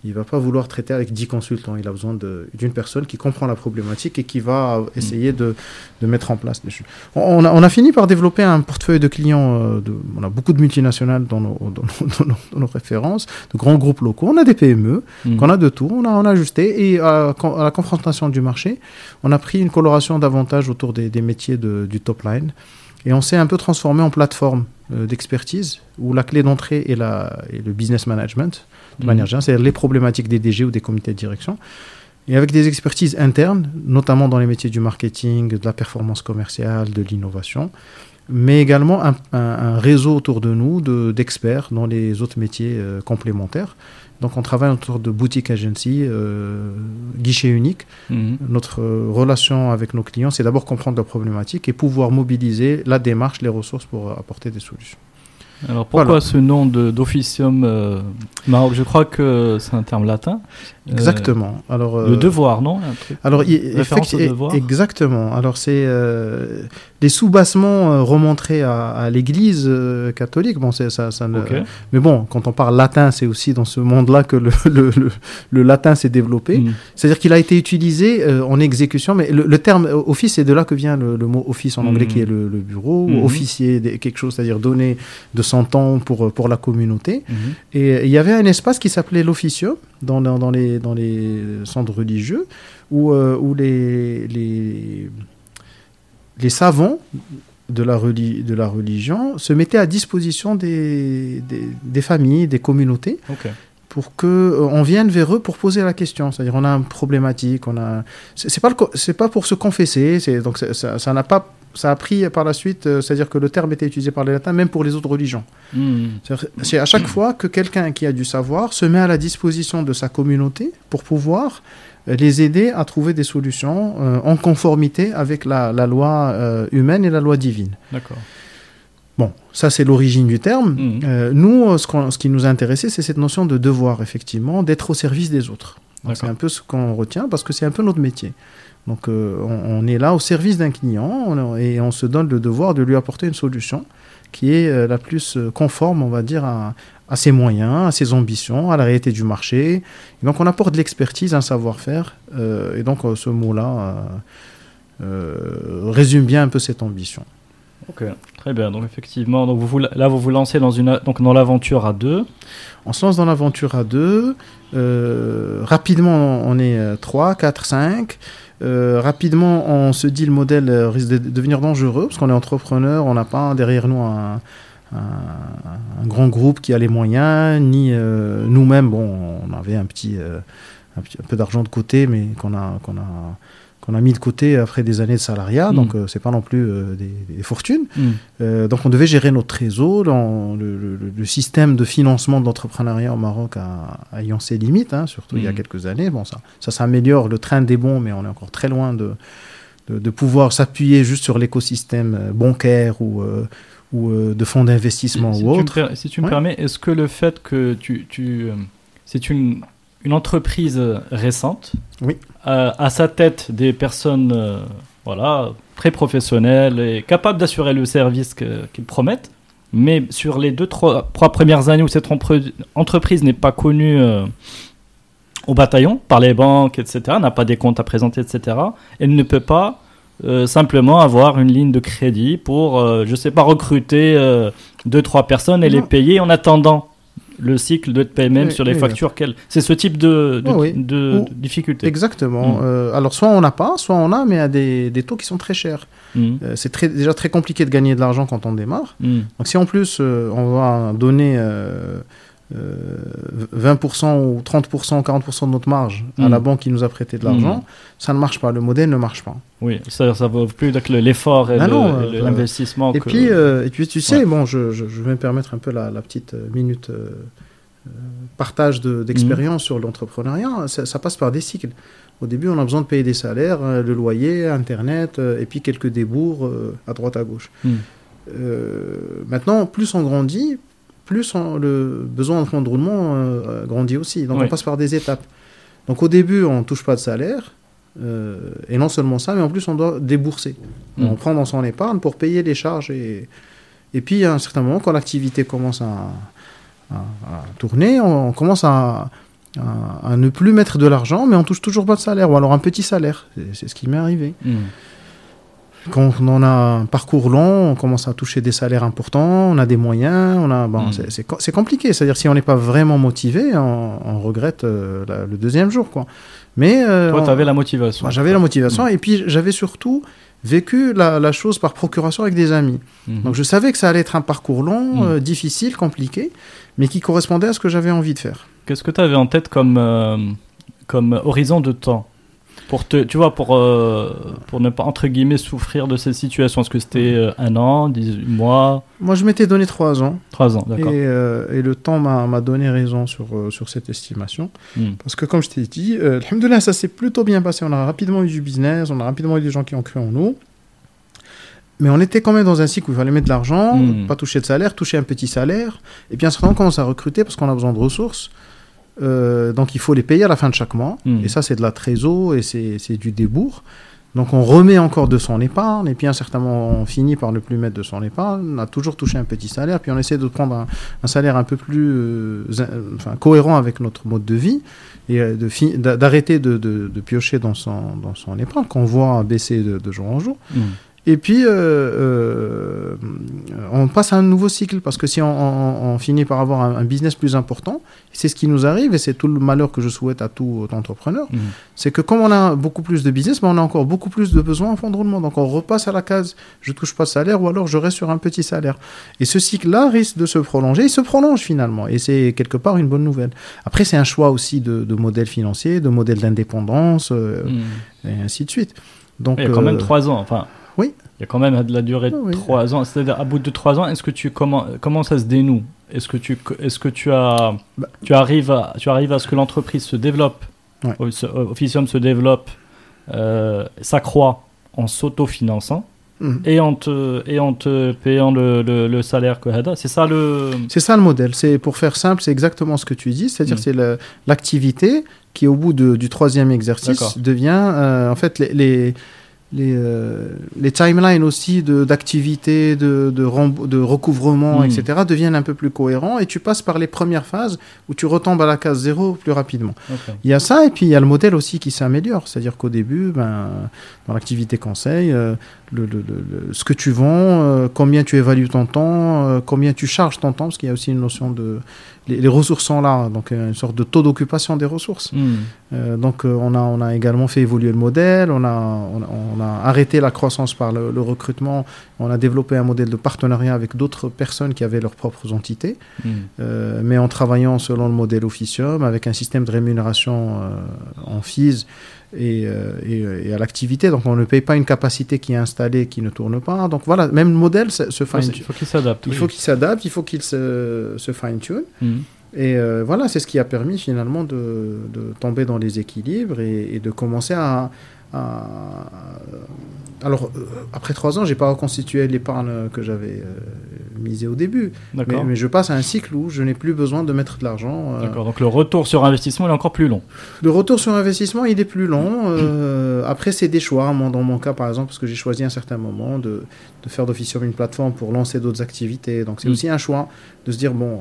il va pas vouloir traiter avec 10 consultants. Il a besoin d'une personne qui comprend la problématique et qui va essayer de, de mettre en place des choses. On, a, on a fini par développer un portefeuille de clients. euh, de- on a beaucoup de multinationales dans nos, dans nos- dans nos- dans nos références, de grands groupes locaux. On a des PME. Mhm. qu'on a de tout, on a, on a ajusté et à, à la confrontation du marché, on a pris une coloration davantage autour des, des métiers de- du top line et on s'est un peu transformé en plateforme d'expertise où la clé d'entrée est, la, est le business management de Mhm. manière générale, c'est-à-dire les problématiques des DG ou des comités de direction. Et avec des expertises internes, notamment dans les métiers du marketing, de la performance commerciale, de l'innovation, mais également un, un- un réseau autour de nous de- d'experts dans les autres métiers euh, complémentaires. Donc on travaille autour de boutique agency, euh, guichet unique. Mhm. Notre euh, relation avec nos clients, c'est d'abord comprendre leurs problématiques et pouvoir mobiliser la démarche, les ressources pour apporter des solutions. Alors pourquoi Voilà. ce nom d'officium euh, Maroc Je crois que c'est un terme latin. Euh, Exactement. Alors, Le euh, devoir, non? Truc- Alors, effecti- devoir. exactement. Alors, c'est les euh, remonteraient à, à l'Église catholique. Bon, ça, ça ne- Ok. Mais bon, quand on parle latin, c'est aussi dans ce monde-là que le, le, le- le latin s'est développé. Mhm. C'est-à-dire qu'il a été utilisé en exécution, mais le, terme office, c'est de là que vient le, mot office en anglais, Mhm. qui est le, bureau, ou officier, quelque chose, c'est-à-dire donner de son temps pour, pour la communauté. Mhm. Et euh, il y avait un espace qui s'appelait l'officium dans, dans, dans les, dans les centres religieux où, euh, où les, les, les savants de la, reli- de la religion se mettaient à disposition des, des, des familles, des communautés pour que euh, on vienne vers eux pour poser la question. C'est-à-dire, on a une problématique, on a. C'est pas le co- c'est pas pour se confesser. C'est donc ça n'a pas ça a pris par la suite, euh, c'est-à-dire que le terme était utilisé par les latins, même pour les autres religions. Hmm. C'est à chaque fois que quelqu'un qui a du savoir se met à la disposition de sa communauté pour pouvoir euh, les aider à trouver des solutions euh, en conformité avec la, la loi euh, humaine et la loi divine. D'accord. Bon, ça c'est l'origine du terme. Euh, nous, ce, qui nous a intéressé, c'est cette notion de devoir, effectivement, d'être au service des autres. C'est un peu ce qu'on retient parce que c'est un peu notre métier. Donc euh, on, on est là au service d'un client on- et on se donne le devoir de lui apporter une solution qui est euh, la plus euh, conforme, on va dire, à, à ses moyens, à ses ambitions, à la réalité du marché. Et donc on apporte de l'expertise, un savoir-faire. euh, et donc ce mot-là résume bien un peu cette ambition. Ok, très bien. Donc effectivement, donc vous, là vous vous lancez dans une donc dans l'aventure à deux. On se lance dans l'aventure à deux. Rapidement, on est euh, 3, 4, 5. Euh, rapidement, on se dit le modèle euh, risque de devenir dangereux parce qu'on est entrepreneur, on n'a pas derrière nous un, grand groupe qui a les moyens, ni euh, nous-mêmes. Bon, on avait un petit, peu d'argent de côté, mais qu'on qu'on a, qu'on a mis de côté après des années de salariat, Mm. donc euh, c'est pas non plus euh, des, des fortunes. Hmm. Euh, donc on devait gérer notre trésor. dans le, le- le système de financement de l'entrepreneuriat au Maroc a, a ayant ses limites, hein, surtout il y a Mhm. quelques années. Bon, ça, ça s'améliore, le train des bons, mais on est encore très loin de, de, de pouvoir s'appuyer juste sur l'écosystème euh, bancaire ou, ou de fonds d'investissement si, ou me autre. si tu me Ouais. permets, est-ce que le fait que tu, tu c'est une une entreprise récente, Oui. euh, à sa tête des personnes euh, voilà très professionnelles et capables d'assurer le service qu'ils promettent, mais sur les deux trois, trois premières années où cette entreprise n'est pas connue euh, au bataillon par les banques, etc., n'a pas des comptes à présenter, etc., elle ne peut pas euh, simplement avoir une ligne de crédit pour, euh, je sais pas, recruter euh, deux, trois personnes et Non. les payer en attendant le cycle de paiement Oui, sur les oui, factures qu'elle. C'est ce type de, de, oui. de- Ou- de difficulté. Exactement. Mm. Euh, alors soit on n'a pas, soit on a, mais à des, des taux qui sont très chers. Mm. Euh, c'est très, déjà très compliqué de gagner de l'argent quand on démarre. Mm. Donc si en plus euh, on va donner 20% ou 30%, 40% de notre marge à Mm. la banque qui nous a prêté de l'argent, ça ne marche pas, le modèle ne marche pas. Oui, ça, ça vaut plus l'effort et Ah le- euh, l'investissement. Et que- puis, euh, et puis tu sais, Ouais. bon, je, je- je vais me permettre un peu la, la petite euh, minute euh, euh, partage de- d'expérience Mm. sur l'entrepreneuriat. Ça, ça passe par des cycles. Au début, on a besoin de payer des salaires, euh, le loyer, Internet, euh, et puis quelques débours euh, à droite à gauche. Mm. Euh, maintenant, plus on grandit, plus on- le besoin en fonds de roulement euh, grandit aussi. Donc Oui. on passe par des étapes. Donc au début, on ne touche pas de salaire. euh, et non seulement ça, mais en plus on doit débourser. Mm. On prend dans son épargne pour payer les charges. Et, et puis à un certain moment, quand l'activité commence à, à- à tourner, on, on commence à, ne plus mettre de l'argent, mais on touche toujours pas de salaire, ou alors un petit salaire. C'est- C'est ce qui m'est arrivé. Mm. Quand on a un parcours long, on commence à toucher des salaires importants, on a des moyens, on a, bon, Mm. c'est- c'est co- c'est compliqué. C'est-à-dire si on n'est pas vraiment motivé, on, on regrette euh, la- le deuxième jour, quoi. Mais euh, Toi, tu avais la motivation. j'avais la motivation et puis j'avais surtout vécu la, la chose par procuration avec des amis. Mhm. Donc je savais que ça allait être un parcours long, euh, difficile, compliqué, mais qui correspondait à ce que j'avais envie de faire. Qu'est-ce que tu avais en tête comme, euh, comme horizon de temps? Pour te, tu vois, pour, euh, pour ne pas, entre guillemets, souffrir de cette situation Est-ce que c'était euh, un an, 18 mois, Moi, je m'étais donné trois ans trois ans et, D'accord. euh, et le temps m'a donné raison sur, sur cette estimation. Mm. Parce que comme je t'ai dit, alhamdoulilah, ça s'est plutôt bien passé. On a rapidement eu du business, on a rapidement eu des gens qui ont cru en nous. Mais on était quand même dans un cycle où il fallait mettre de l'argent, Mm. pas toucher de salaire, toucher un petit salaire. Et puis à un certain moment, on commence à recruter parce qu'on a besoin de ressources. Euh, donc il faut les payer à la fin de chaque mois. Mm. Et ça, c'est de la trésor et c'est du débours. Donc on remet encore de son épargne. Et puis à un certain moment, on finit par ne plus mettre de son épargne. On a toujours touché un petit salaire. Puis on essaie de prendre un, un salaire un peu plus euh, enfin, cohérent avec notre mode de vie et euh, de d'arrêter de, de- de piocher dans son, dans son épargne qu'on voit baisser de, jour en jour. Mm. Et puis, euh, euh, on passe à un nouveau cycle parce que si on, on- on finit par avoir un, un business plus important, c'est ce qui nous arrive et c'est tout le malheur que je souhaite à tout entrepreneur, Mm. c'est que comme on a beaucoup plus de business, mais on a encore beaucoup plus de besoins en fonds de roulement. Donc on repasse à la case, je touche pas de salaire ou alors je reste sur un petit salaire. Et ce cycle-là risque de se prolonger. Il se prolonge finalement et c'est quelque part une bonne nouvelle. Après, c'est un choix aussi de, de modèle financier, de modèle d'indépendance euh, Mm. et ainsi de suite. Donc, Il y a quand même trois ans. Enfin. Il y a quand même de la durée de oui. 3 ans. C'est-à-dire, à bout de 3 ans, est-ce que tu comment, comment ça se dénoue? Est-ce que tu, est-ce que tu as, Bah. tu arrives à, tu arrives à ce que l'entreprise se développe, Ouais. Officium se développe, euh, s'accroît en s'autofinançant Mhm. et en te, et en te payant le, le, le salaire que Hada. C'est ça le. C'est ça le modèle. C'est pour faire simple, c'est exactement ce que tu dis. C'est-à-dire Mm. c'est le- l'activité qui, au bout de- du troisième D'accord. exercice, devient euh, en fait les les, les, euh, les timelines aussi de- d'activité, de, de, remb- de recouvrement, Mm. etc. deviennent un peu plus cohérents et tu passes par les premières phases où tu retombes à la case zéro plus rapidement. Il y a ça, et puis il y a le modèle aussi qui s'améliore. C'est-à-dire qu'au début, ben, dans l'activité conseil, euh, le, le- le- ce que tu vends, euh, combien tu évalues ton temps, combien tu charges ton temps, parce qu'il y a aussi une notion de... Les, les ressources sont là, donc euh, une sorte de taux d'occupation des ressources. Hmm. Euh, donc euh, on, a, on a également fait évoluer le modèle, on a, on a, on a arrêté la croissance par le, le recrutement, on a développé un modèle de partenariat avec d'autres personnes qui avaient leurs propres entités. Hmm. Euh, mais en travaillant selon le modèle Officium, avec un système de rémunération euh, en fees et, euh, et, et à l'activité. Donc on ne paye pas une capacité qui est installée, qui ne tourne pas. Donc voilà, même le modèle se, se fine Il faut qu'il s'adapte. Il oui. faut qu'il s'adapte, il faut qu'il se, se fine-tune. Hmm. Et euh, voilà, c'est ce qui a permis finalement de, de tomber dans les équilibres et, et de commencer à... à- Alors, euh, après trois ans, j'ai pas reconstitué l'épargne que j'avais euh, misée au début. Mais, je passe à un cycle où je n'ai plus besoin de mettre de l'argent. euh, D'accord. Donc le retour sur investissement il est encore plus long. le retour sur investissement, il est plus long. euh, après, c'est des choix. Moi, dans mon cas, par exemple, parce que j'ai choisi à un certain moment de, de faire d'officier une plateforme pour lancer d'autres activités. Donc, c'est Mm. aussi un choix de se dire bon,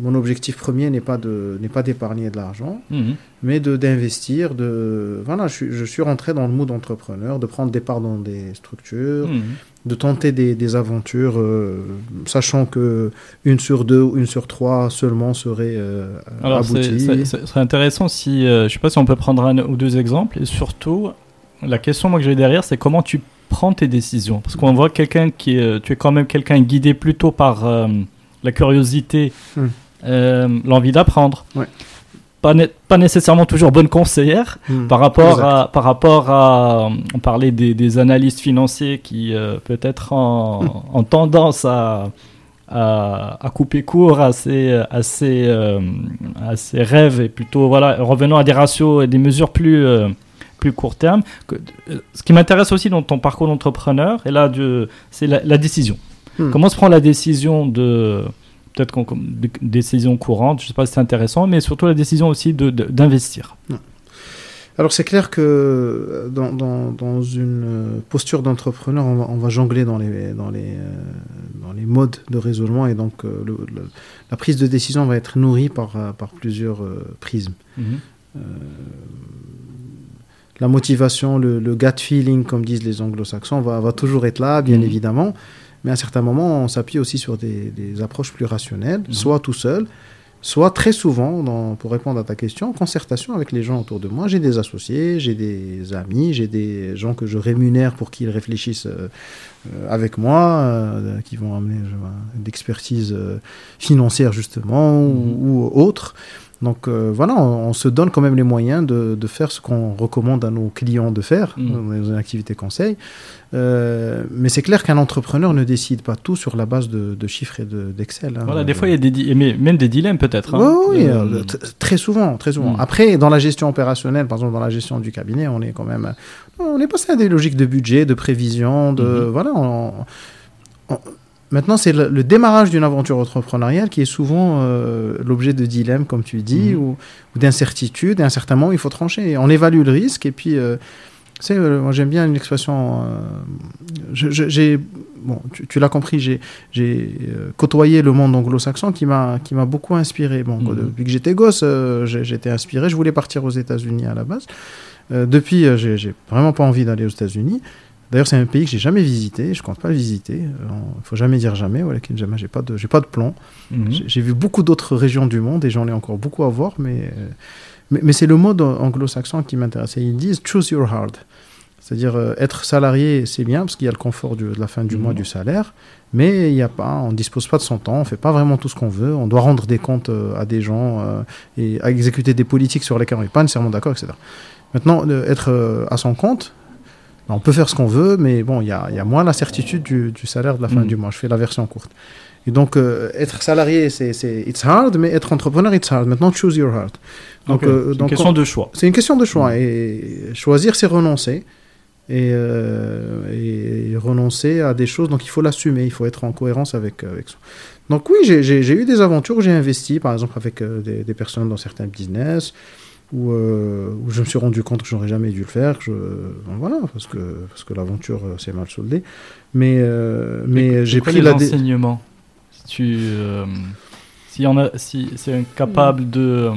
mon objectif premier n'est pas de n'est pas d'épargner de l'argent, Hmm. mais de d'investir. De voilà, je suis, je suis rentré dans le mood entrepreneur, de prendre des parts dans des structures, Hmm. de tenter des, des aventures, euh, sachant que une sur deux ou une sur trois seulement serait euh, Alors, aboutie. c'est- c'est- ce serait intéressant si, euh, je sais pas si on peut prendre un ou deux exemples, et surtout, la question moi, que j'ai derrière, c'est comment tu prends tes décisions. Parce qu'on voit quelqu'un qui est, tu es quand même quelqu'un guidé plutôt par la curiosité, Hmm. l'envie d'apprendre. Ouais. Pas, né- pas nécessairement toujours bonne conseillère Mm. par rapport Exact. à par rapport à on parlait des, des analystes financiers qui euh, peut-être en, en tendance à, à à couper court à ces à ces, euh, à rêves et plutôt voilà revenons à des ratios et des mesures plus euh, plus court terme Que- ce qui m'intéresse aussi dans ton parcours d'entrepreneur et là c'est la, la décision Hmm. comment se prend la décision de peut-être qu'on comme- de- décision courante je sais pas si c'est intéressant mais surtout la décision aussi de- de- d'investir Alors c'est clair que euh, dans, dans, dans une euh, posture d'entrepreneur, on va, on va jongler dans les, dans, les, euh, dans les modes de raisonnement et donc le- le- la prise de décision va être nourrie par, par plusieurs euh, prismes. La motivation, le, le gut feeling, comme disent les anglo-saxons, va, va toujours être là, bien Mhm. évidemment. Mais à un certain moment, on s'appuie aussi sur des, des approches plus rationnelles, Mhm. soit tout seul, soit très souvent, dans- pour répondre à ta question, en concertation avec les gens autour de moi. J'ai des associés, j'ai des amis, j'ai des gens que je rémunère pour qu'ils réfléchissent euh, avec moi, euh, qui vont amener d'expertise euh, financière justement ou, ou autre. Donc euh, voilà, on, on se donne quand même les moyens de, de faire ce qu'on recommande à nos clients de faire Mhm. dans une activité conseil. Euh, mais c'est clair qu'un entrepreneur ne décide pas tout sur la base de, de chiffres et de- d'Excel. hein. Voilà, des fois, il y a des mais même des dilemmes peut-être. hein. Oui, oui, Euh, euh, t- très souvent, très souvent. Mm. Après, dans la gestion opérationnelle, par exemple dans la gestion du cabinet, on est quand même, on est passé à des logiques de budget, de prévision, de Mhm. voilà. on- on- maintenant, c'est le, le démarrage d'une aventure entrepreneuriale qui est souvent euh, l'objet de dilemmes, comme tu dis, Mhm. ou, ou d'incertitudes. Et à un certain moment, il faut trancher. On évalue le risque et puis. euh, tu sais, euh, moi j'aime bien une expression. j'ai, bon, tu, tu l'as compris, j'ai, j'ai côtoyé le monde anglo-saxon qui m'a, qui m'a beaucoup inspiré. Bon, Mhm. depuis que j'étais gosse, j'étais inspiré. Je voulais partir aux États-Unis à la base. Depuis, j'ai vraiment pas envie d'aller aux États-Unis. D'ailleurs, c'est un pays que j'ai jamais visité. Je compte pas le visiter. Il faut jamais dire jamais. Voilà, jamais. J'ai pas de, j'ai pas de plan. mhm. J'ai- J'ai vu beaucoup d'autres régions du monde et j'en ai encore beaucoup à voir, mais, euh, mais, mais c'est le mode anglo-saxon qui m'intéresse. Ils disent choose your hard. C'est-à-dire euh, être salarié, c'est bien parce qu'il y a le confort du- de la fin du Mhm. mois du salaire, mais il y a pas, on dispose pas de son temps, on fait pas vraiment tout ce qu'on veut, on doit rendre des comptes euh, à des gens euh, et à exécuter des politiques sur lesquelles on n'est pas nécessairement d'accord, etc. Maintenant, euh, être euh, à son compte, on peut faire ce qu'on veut, mais bon, il y a, y a, moins la certitude du, du, salaire de la fin mm. du mois. Je fais la version courte. Et donc, euh, être salarié, c'est it's hard, mais être entrepreneur, it's hard. Maintenant, choose your heart. Donc, euh, c'est une question de choix. C'est une question de choix. Mm. Et choisir, c'est renoncer. Et, euh, et, renoncer à des choses. Donc, il faut l'assumer. Il faut être en cohérence avec, avec ça. Donc, oui, j'ai eu des aventures où j'ai investi, par exemple, avec des, des, personnes dans certains business. Où, où, je me suis rendu compte que j'aurais jamais dû le faire. Je, voilà, parce que, parce que l'aventure s'est mal soldée. Mais, mais j'ai pris l'enseignement tu, euh, si, on a, si c'est capable de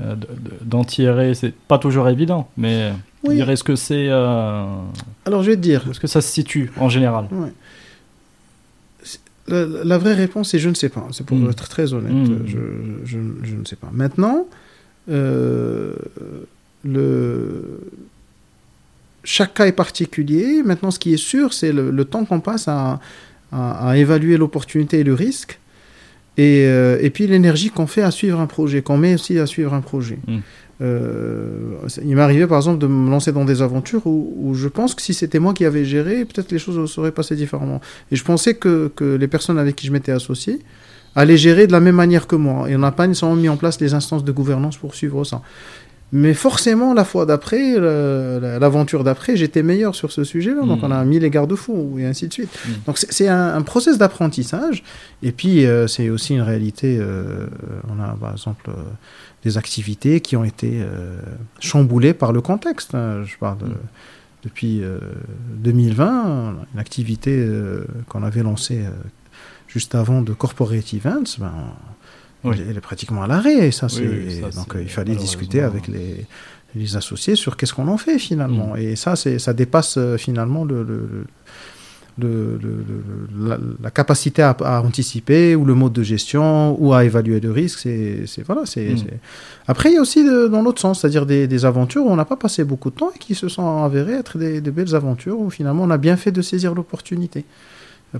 euh, d'en tirer, c'est pas toujours évident, mais oui. est-ce que c'est. Euh, Alors je vais te dire. Est-ce que ça se situe en général? La, vraie réponse est je ne sais pas. C'est pour hmm. être très honnête. Je, je, je, ne sais pas. Maintenant, le... chaque cas est particulier. Maintenant, ce qui est sûr, c'est le temps qu'on passe à, à, évaluer l'opportunité et le risque. Et, euh, et puis l'énergie qu'on fait à suivre un projet, qu'on met aussi à suivre un projet. Hmm. Euh, il m'est arrivé par exemple de me lancer dans des aventures où, où je pense que si c'était moi qui avais géré, peut-être les choses seraient passées différemment. Et je pensais que, que les personnes avec qui je m'étais associé allaient gérer de la même manière que moi. Et on n'a pas nécessairement mis en place les instances de gouvernance pour suivre ça. Mais forcément, la fois d'après, l'aventure d'après, j'étais meilleur sur ce sujet-là. Donc, hmm. on a mis les garde-fous et ainsi de suite. Hmm. Donc, c'est un, process d'apprentissage. Et puis, euh, c'est aussi une réalité. Euh, on a, par exemple, euh, des activités qui ont été chamboulées par le contexte. Je parle hmm. depuis 2020, une activité qu'on avait lancée juste avant de Corporate Events. Ben, elle est pratiquement à l'arrêt. Ça, c'est donc il fallait discuter avec les, les associés sur qu'est-ce qu'on en fait finalement. Mm. Et ça, ça dépasse euh, finalement le, le, la, capacité à, anticiper ou le mode de gestion ou à évaluer le risque. C'est voilà. C'est mm. après il y a aussi dans l'autre sens, c'est-à-dire des, des, aventures où on n'a pas passé beaucoup de temps et qui se sont avérées être des, des belles aventures où finalement on a bien fait de saisir l'opportunité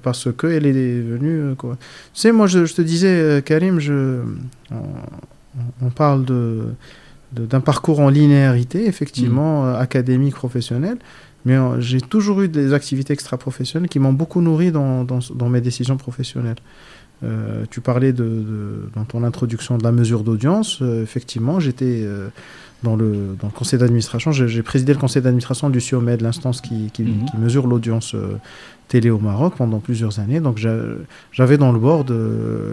parce qu'elle est venue. Euh, quoi. Tu sais, moi, je, te disais, euh, Karim, je, on, parle de, d'un parcours en linéarité, effectivement, mm. euh, académique, professionnel, mais j'ai toujours eu des activités extra-professionnelles qui m'ont beaucoup nourri dans, dans, dans, mes décisions professionnelles. tu parlais de, dans ton introduction de la mesure d'audience. effectivement, j'étais dans, le, dans le conseil d'administration. J'ai présidé le conseil d'administration du CIOMED, l'instance qui, qui, mm-hmm. qui, mesure l'audience télé au Maroc pendant plusieurs années. Donc j'avais dans le board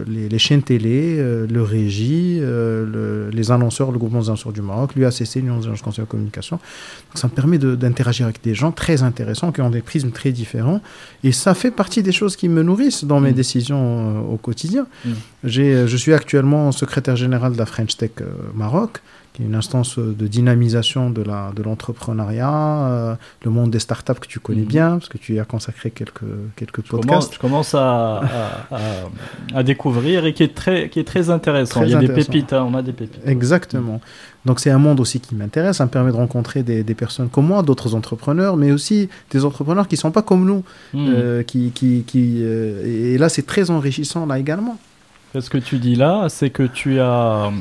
les, chaînes télé, euh, le régie, euh, les annonceurs, le groupement des annonceurs du Maroc, l'UACC, l'Union des agences conseillers de communication. Donc ça me permet d'interagir avec des gens très intéressants qui ont des prismes très différents. Et ça fait partie des choses qui me nourrissent dans mes mmh. décisions euh, au quotidien. Mmh. Je suis actuellement secrétaire général de la French Tech Maroc qui est une instance de dynamisation de l'entrepreneuriat, de euh, le monde des startups que tu connais mhm. bien, parce que tu y as consacré quelques, quelques podcasts. je commence à, à, découvrir et qui est très, qui est très intéressant. Il y a des pépites, hein, on a des pépites. Exactement. Donc c'est un monde aussi qui m'intéresse, ça me permet de rencontrer des, des personnes comme moi, d'autres entrepreneurs, mais aussi des entrepreneurs qui ne sont pas comme nous. Hmm. Euh, qui, qui, qui euh, et là, c'est très enrichissant là également. Ce que tu dis là, c'est que tu as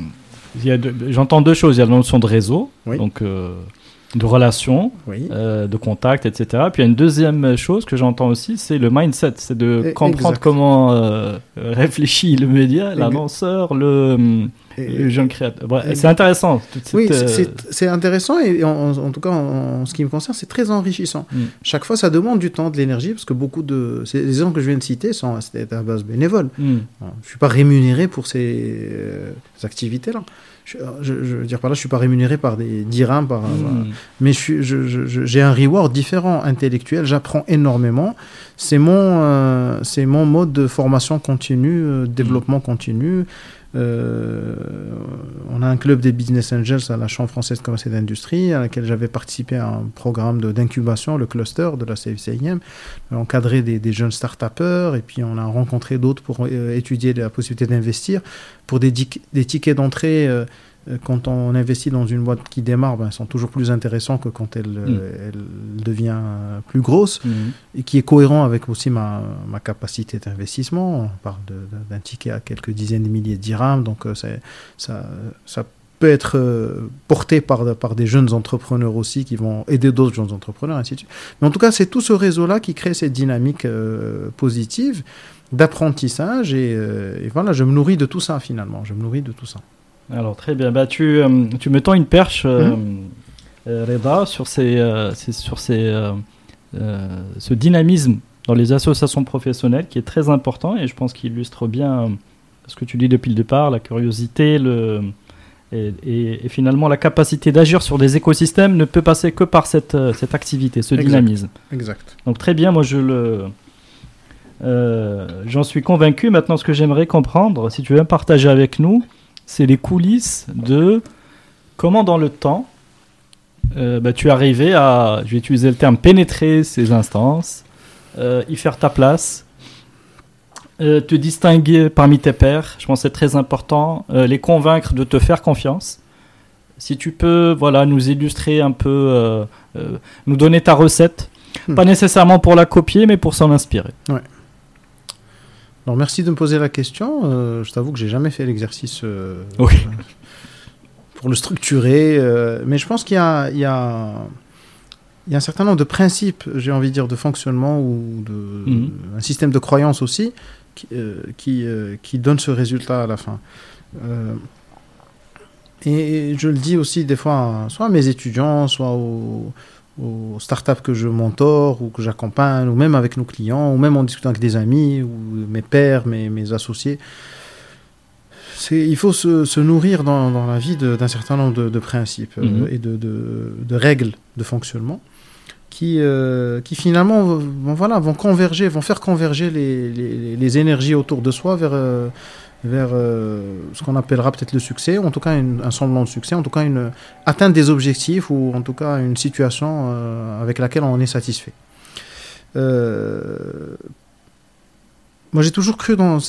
J'entends deux choses. Il y a la notion de réseau, donc euh, de relations, euh, de contact, etc. Puis il y a une deuxième chose que j'entends aussi, c'est le mindset, c'est de comprendre comment euh, réfléchit le média, l'annonceur, le, jeune créateur. c'est intéressant. oui, c'est intéressant et en, tout cas en, ce qui me concerne, c'est très enrichissant. Mm. Chaque fois, ça demande du temps, de l'énergie, parce que beaucoup de les exemples que je viens de citer sont à base bénévole. Mm. Je ne suis pas rémunéré pour ces activités-là je, je, veux dire par là, je suis pas rémunéré par des dirhams, par, hmm. mais j'ai un reward différent intellectuel. J'apprends énormément. C'est mon, euh, mon mode de formation continue, euh, développement continu. Euh, on a un club des Business Angels à la Chambre française de commerce et d'industrie, à laquelle j'avais participé à un programme d'incubation, le cluster de la CFCIM, encadré des, des jeunes start-upers, et puis on a rencontré d'autres pour étudier la possibilité d'investir. Pour des, des tickets d'entrée, euh, quand on investit dans une boîte qui démarre, ben, elles sont toujours plus intéressants que quand elle, mm. euh, elle devient euh, plus grosse mm. et qui est cohérent avec aussi ma, ma capacité d'investissement. On parle d'un ticket à quelques dizaines de milliers de dirhams, donc ça, ça, peut être euh, porté par, par des jeunes entrepreneurs aussi qui vont aider d'autres jeunes entrepreneurs, ainsi de suite. Mais en tout cas, c'est tout ce réseau-là qui crée cette dynamique euh, positive d'apprentissage. Et, et, voilà, je me nourris de tout ça finalement. Je me nourris de tout ça. Alors très bien. Bah, tu, tu me tends une perche, mhm. Reda, sur, ces, sur ces, ce dynamisme dans les associations professionnelles qui est très important et je pense qu'il illustre bien ce que tu dis depuis le départ, la curiosité, le, et, finalement la capacité d'agir sur des écosystèmes ne peut passer que par cette, euh, cette activité, ce dynamisme. Exact. Donc très bien, moi je le... Euh, j'en suis convaincu. Maintenant, ce que j'aimerais comprendre, si tu veux partager avec nous, c'est les coulisses de comment dans le temps euh, bah, tu es arrivé à, je vais utiliser le terme, pénétrer ces instances, y faire ta place, euh, te distinguer parmi tes pairs, je pense que c'est très important, euh, les convaincre de te faire confiance. Si tu peux voilà, nous illustrer un peu, euh, nous donner ta recette, hmm. pas nécessairement pour la copier, mais pour s'en inspirer. Ouais. Alors merci de me poser la question. je t'avoue que j'ai jamais fait l'exercice pour le structurer, mais je pense qu'il y a, il y a il y a un certain nombre de principes, j'ai envie de dire, de fonctionnement ou de, hmm. un système de croyance aussi, qui, euh, euh, qui, donne ce résultat à la fin. Euh, et je le dis aussi des fois, soit à mes étudiants, soit aux, aux startups que je mentor ou que j'accompagne, ou même avec nos clients, ou même en discutant avec des amis, ou mes pairs, mes, mes associés. Il faut se, se nourrir dans, dans, la vie d'un certain nombre de, principes mhm. et de, de, de, règles de fonctionnement qui, euh, qui finalement vont, voilà, vont converger, vont faire converger les, les, les énergies autour de soi vers, euh, vers euh, ce qu'on appellera peut-être le succès, en tout cas un semblant de succès, en tout cas une atteinte des objectifs ou en tout cas une situation avec laquelle on est satisfait. moi j'ai toujours cru dans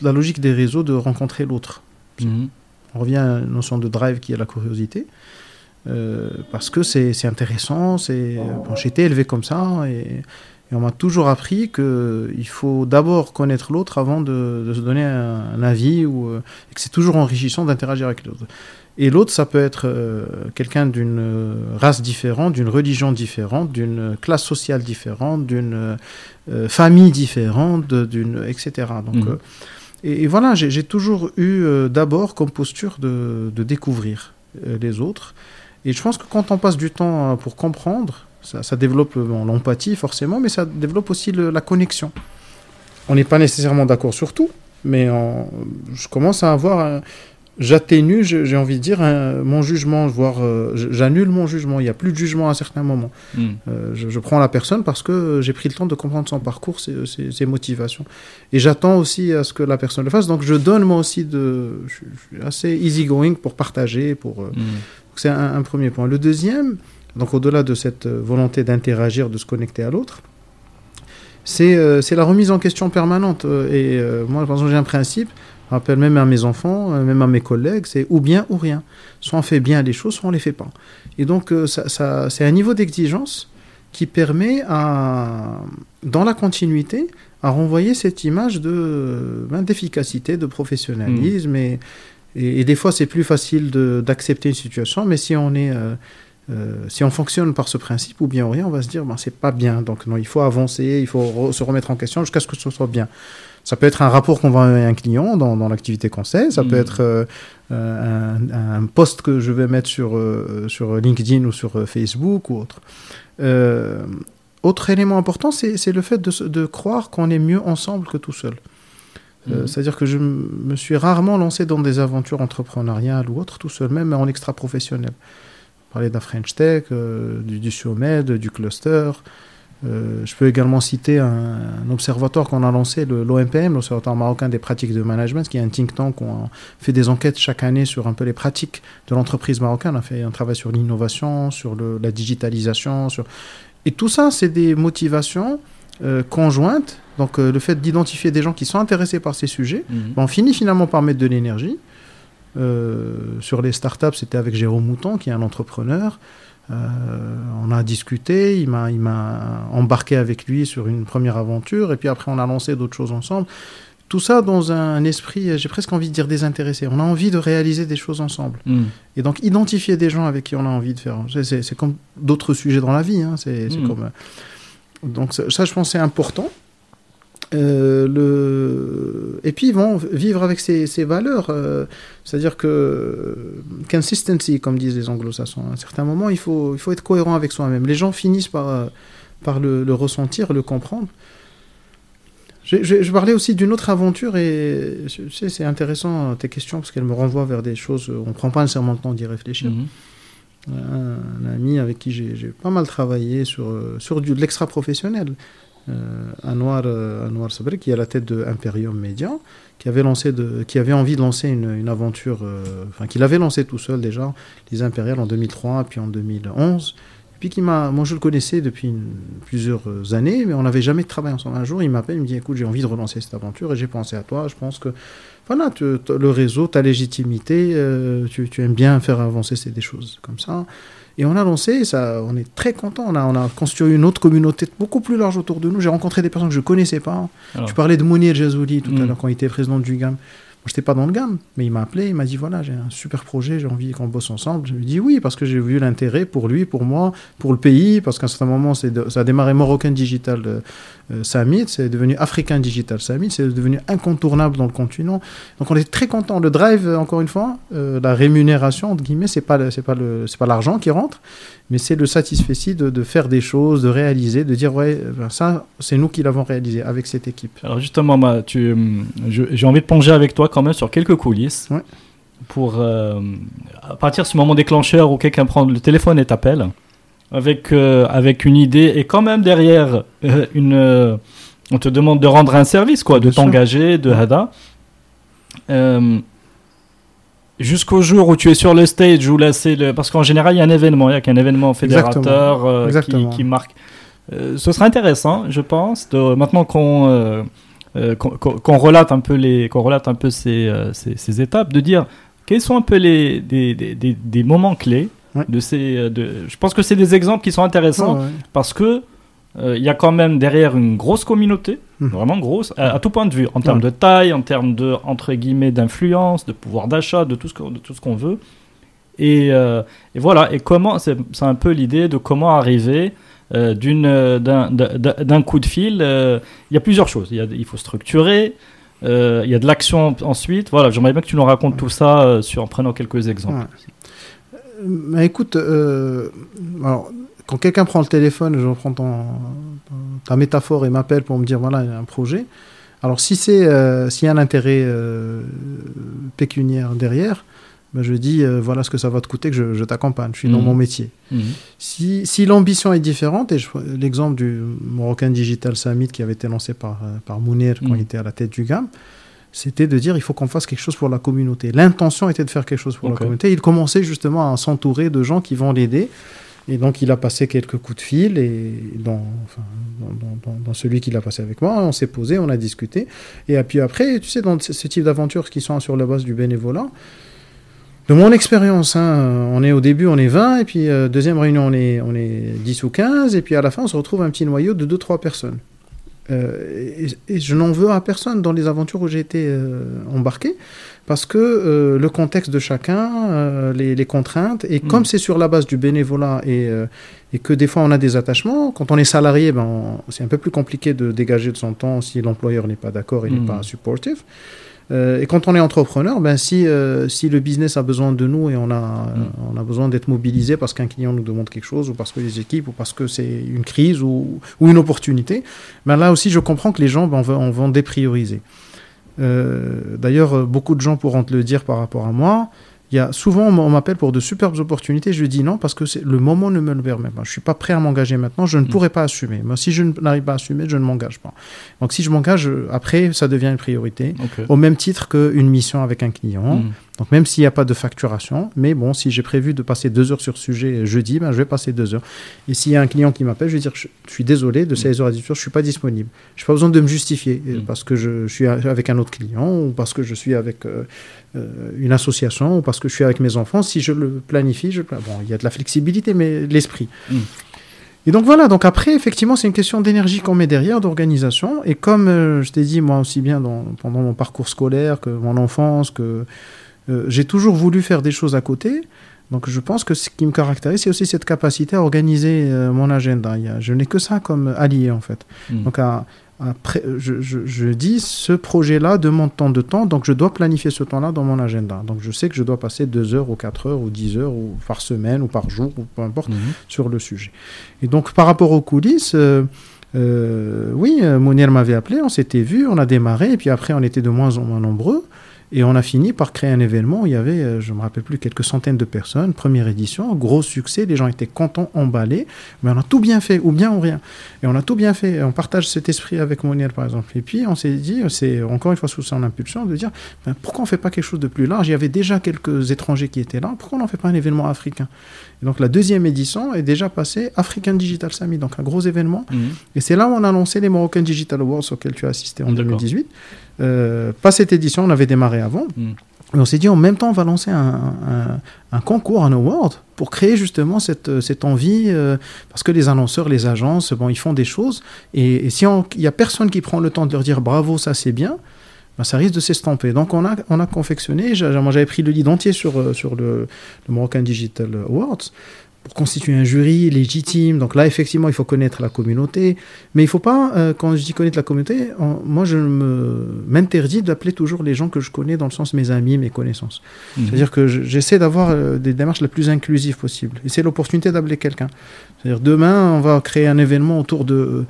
la logique des réseaux de rencontrer l'autre. Mhm. On revient à la notion de drive qui est la curiosité. Euh, parce que c'est intéressant, c'est bon, j'ai été élevé comme ça et, on m'a toujours appris qu'il faut d'abord connaître l'autre avant de, se donner un, avis ou euh, et que c'est toujours enrichissant d'interagir avec l'autre. Et l'autre, ça peut être euh, quelqu'un d'une race différente, d'une religion différente, d'une classe sociale différente, d'une famille différente, d'une etc. Donc mhm. et, voilà, j'ai toujours eu d'abord comme posture de, de découvrir les autres et je pense que quand on passe du temps euh, pour comprendre, ça, développe l'empathie forcément, mais ça développe aussi la connexion. On n'est pas nécessairement d'accord sur tout, mais je commence à avoir j'atténue, j'ai envie de dire, mon jugement, voire euh, j'annule mon jugement. Il n'y a plus de jugement à certains moments. Hmm. Euh, je, prends la personne parce que j'ai pris le temps de comprendre son parcours, ses, ses, motivations. Et j'attends aussi à ce que la personne le fasse. Donc je donne moi aussi de... Je, suis assez easygoing pour partager, pour... Hmm. C'est un, premier point. Le deuxième, donc au-delà de cette euh, volonté d'interagir, de se connecter à l'autre, c'est euh, la remise en question permanente. Euh, et moi, par exemple, j'ai un principe, je rappelle même à mes enfants, même à mes collègues, c'est ou bien ou rien. Soit on fait bien les choses, soit on les fait pas. Et donc, ça, c'est un niveau d'exigence qui permet, à, dans la continuité, à renvoyer cette image de ben, d'efficacité, de professionnalisme mmh. et, et, des fois, c'est plus facile d'accepter une situation, mais si on est, euh, euh, si on fonctionne par ce principe ou bien ou rien, on va se dire, ben, c'est pas bien. Donc, non, il faut avancer, il faut se remettre en question jusqu'à ce que ce soit bien. Ça peut être un rapport qu'on va à un client dans, dans l'activité conseil, ça peut mm. être euh, un, un, post que je vais mettre sur, sur LinkedIn ou sur Facebook ou autre. autre élément important, c'est le fait de, de croire qu'on est mieux ensemble que tout seul. Euh, mhm. C'est-à-dire que je me suis rarement lancé dans des aventures entrepreneuriales ou autres, tout seul, même en extra-professionnel. Parler d'un French Tech, euh, du, du du cluster. Euh, je peux également citer un, observatoire qu'on a lancé, l'OMPM, l'Observatoire marocain des pratiques de management, qui est un think tank. On fait des enquêtes chaque année sur un peu les pratiques de l'entreprise marocaine. On a fait un travail sur l'innovation, sur la digitalisation. Sur... Et tout ça, c'est des motivations conjointes donc euh, le fait d'identifier des gens qui sont intéressés par ces sujets, mhm. ben, on finit finalement par mettre de l'énergie. Euh, sur les startups, c'était avec Jérôme Mouton, qui est un entrepreneur. Euh, on a discuté, il m'a embarqué avec lui sur une première aventure, et puis après on a lancé d'autres choses ensemble. tout ça dans un esprit, j'ai presque envie de dire désintéressé. On a envie de réaliser des choses ensemble. Mm. Et donc, identifier des gens avec qui on a envie de faire. C'est c'est comme d'autres sujets dans la vie. hein. C'est Mm. comme. euh, Donc, ça, ça, je pense, c'est important. Euh, le... Et puis, bon, vivre avec ses valeurs. euh, C'est-à-dire que. Consistency, comme disent les anglo-saxons. À un certain moment, il faut, il faut être cohérent avec soi-même. Les gens finissent par, euh, par le, le ressentir, le comprendre. Je, je- je parlais aussi d'une autre aventure et tu sais, c'est intéressant euh, tes questions parce qu'elles me renvoient vers des choses. euh, On ne prend pas nécessairement le temps d'y réfléchir. Mhm. Un, un ami avec qui j'ai pas mal travaillé sur, euh, sur du, de l'extra-professionnel. Euh, Anwar, euh, Anwar Sabri, qui est à la tête de Imperium Media, qui avait, lancé de, qui avait envie de lancer une, une aventure, euh, enfin, qu'il avait lancé tout seul déjà, les Impériales en 2003, puis en 2011. Et puis qui m'a, moi je le connaissais depuis plusieurs années, mais on n'avait jamais travaillé ensemble. Un jour, il m'appelle, il me dit écoute, j'ai envie de relancer cette aventure et j'ai pensé à toi. Je pense que voilà, tu- le réseau, ta légitimité, tu, tu aimes bien faire avancer des choses comme ça. Et on a lancé, ça, on est très content. On a, on a constitué une autre communauté beaucoup plus large autour de nous. J'ai rencontré des personnes que je connaissais pas. Alors. Tu parlais de Mounir Jazouli tout à Mm. l'heure quand il était président du GAM. Moi, j'étais pas dans le GAM, mais il m'a appelé, il m'a dit voilà, j'ai un super projet, j'ai envie qu'on bosse ensemble. Je lui ai dit oui, parce que j'ai vu l'intérêt pour lui, pour moi, pour le pays, parce qu'à un certain moment, de- ça a démarré Moroccan Digital euh, Summit, c'est devenu African Digital Summit, c'est devenu incontournable dans le continent. Donc on est très content. Le drive, euh, encore une fois, euh, la rémunération, entre guillemets, c'est pas, c'est pas, le- c'est pas l'argent qui rentre, mais c'est le satisfait de, de faire des choses, de réaliser, de dire ouais, ben ça, c'est nous qui l'avons réalisé avec cette équipe. Alors justement, ma- tu, je- j'ai envie de plonger avec toi quand même sur quelques coulisses. Ouais. Pour euh, à partir de ce moment déclencheur où quelqu'un prend le téléphone et t'appelle, avec, euh, avec une idée et quand même derrière euh, une, euh, on te demande de rendre un service, quoi, de t'engager, de hada. Jusqu'au jour où tu es sur le stage, où là c'est le... parce qu'en général il y a un événement, il y a qu'un événement fédérateur qui, Exactement. qui marque. Ce serait intéressant, je pense, de, maintenant qu'on qu'on relate un peu les, qu'on relate un peu ces, ces, ces étapes, de dire quels sont un peu les des, des, des, des moments clés Ouais. de ces. euh, De, je pense que c'est des exemples qui sont intéressants ouais. parce que euh, il y a quand même derrière une grosse communauté, Mhm. vraiment grosse, à, à tout point de vue, en termes de taille, en termes de entre guillemets d'influence, de pouvoir d'achat, de tout ce qu'on de tout ce qu'on veut. Et, euh, et voilà. Et comment c'est un peu l'idée de comment arriver euh, d'une d'un- coup de fil. Il y a plusieurs choses. Il, y a, il faut structurer. il y a de l'action ensuite. Voilà, j'aimerais bien que tu nous racontes tout ça sur, en prenant quelques exemples. Ouais. Mais écoute, euh, alors, quand quelqu'un prend le téléphone, je reprends ton, ta métaphore et m'appelle pour me dire voilà, il y a un projet. Alors, si c'est euh, s'il y a un intérêt euh, pécuniaire derrière, ben, je dis euh, voilà ce que ça va te coûter, que je, je t'accompagne. Je suis dans Mhm. mon métier. Mhm. Si, si l'ambition est différente, et l'exemple du Moroccan Digital Summit qui avait été lancé par, par Mounir quand Mhm. il était à la tête du GAM, c'était de dire il faut qu'on fasse quelque chose pour la communauté. L'intention était de faire quelque chose pour la communauté. Il commençait justement à s'entourer de gens qui vont l'aider. Et donc il a passé quelques coups de fil et dans, enfin, dans, dans- dans- dans celui qu'il a passé avec moi, on s'est posé, on a discuté. Et puis après, tu sais, dans ce, ce type d'aventures qui sont sur la base du bénévolat, de mon expérience, hein, on est au début, on est 20, et puis euh, deuxième réunion, on est, on est 10 ou 15, et puis à la fin, on se retrouve un petit noyau de 2-3 personnes. Euh, et, et je n'en veux à personne dans les aventures où j'ai été euh, embarqué, parce que euh, le contexte de chacun, les, les contraintes, et Mm. comme c'est sur la base du bénévolat et, et que des fois on a des attachements, quand on est salarié, ben, c'est un peu plus compliqué de dégager de son temps si l'employeur n'est pas d'accord, il Mm. n'est pas supportif. Euh, et quand on est entrepreneur, ben si, euh, si le business a besoin de nous et on a, Mm. on a besoin d'être mobilisé parce qu'un client nous demande quelque chose ou parce que les équipes ou parce que c'est une crise ou, ou une opportunité, ben là aussi je comprends que les gens ben, on, va, on va déprioriser. Euh, D'ailleurs, beaucoup de gens pourront te le dire par rapport à moi. Il y a, souvent, on m'appelle pour de superbes opportunités. Je dis non parce que c'est- le moment ne me le permet pas. Je suis pas prêt à m'engager maintenant. Je ne Mm. pourrai pas assumer. Moi, si je n'arrive pas à assumer, je ne m'engage pas. Donc, si je m'engage, euh, après, ça devient une priorité. Au même titre qu'une mission avec un client. Mhm. Donc même s'il n'y a pas de facturation, mais bon, si j'ai prévu de passer deux heures sur ce sujet jeudi, ben, je vais passer deux heures. Et s'il y a un client qui m'appelle, je vais dire, je, je suis désolé, de 16 heures à 18 heures, je suis pas disponible. Je n'ai pas besoin de me justifier euh, Mm. parce que je, je suis avec un autre client ou parce que je suis avec euh, euh, une association ou parce que je suis avec mes enfants. Si je le planifie, je... bon, il y a de la flexibilité, mais l'esprit. Mm. Et donc voilà, donc après, effectivement, c'est une question d'énergie qu'on met derrière, d'organisation. Et comme euh, je t'ai dit, moi aussi bien dans, pendant mon parcours scolaire que mon enfance, que euh, j'ai toujours voulu faire des choses à côté. Donc je pense que ce qui me caractérise, c'est aussi cette capacité à organiser euh, mon agenda. Je n'ai que ça comme allié, en fait. Mm. Donc à- je, je- je dis, ce projet-là demande tant de temps, donc je dois planifier ce temps-là dans mon agenda. Donc je sais que je dois passer 2 heures ou 4 heures ou 10 heures ou par semaine ou par jour ou peu importe Mhm. sur le sujet. Et donc, par rapport aux coulisses, euh, euh, oui, Mounir m'avait appelé, on s'était vu, on a démarré, et puis après, on était de moins en moins nombreux. Et on a fini par créer un événement où il y avait, euh, je ne me rappelle plus, quelques centaines de personnes. Première édition, gros succès, les gens étaient contents, emballés. Mais on a tout bien fait, ou bien ou rien. Et on a tout bien fait. On partage cet esprit avec Moniel, par exemple. Et puis, on s'est dit, c'est encore une fois sous son impulsion, de dire, ben, pourquoi on ne fait pas quelque chose de plus large? Il y avait déjà quelques étrangers qui étaient là. Pourquoi on n'en fait pas un événement africain? Et donc, la deuxième édition est déjà passée African Digital Summit, donc un gros événement. Mhm. Et c'est là où on a lancé les Moroccan Digital Awards auxquels tu as assisté en D'accord. 2018. Euh, pas cette édition, on avait démarré avant. Mm. Et on s'est dit en même temps, on va lancer un, un- un concours, un award, pour créer justement cette, euh, cette envie, euh, parce que les annonceurs, les agences, bon, ils font des choses, et, et si il n'y a personne qui prend le temps de leur dire bravo, ça c'est bien, ben, ça risque de s'estomper. Donc on a, on a confectionné, moi j'avais pris le lead entier sur, euh, sur le, le Moroccan Digital Awards, pour constituer un jury légitime. Donc là, effectivement, il faut connaître la communauté. Mais il ne faut pas, euh, quand je dis connaître la communauté, moi, je me- m'interdis d'appeler toujours les gens que je connais dans le sens mes amis, mes connaissances. Mhm. C'est-à-dire que je- j'essaie d'avoir euh, des démarches la plus inclusive possible. Et c'est l'opportunité d'appeler quelqu'un. C'est-à-dire demain, on va créer un événement autour de,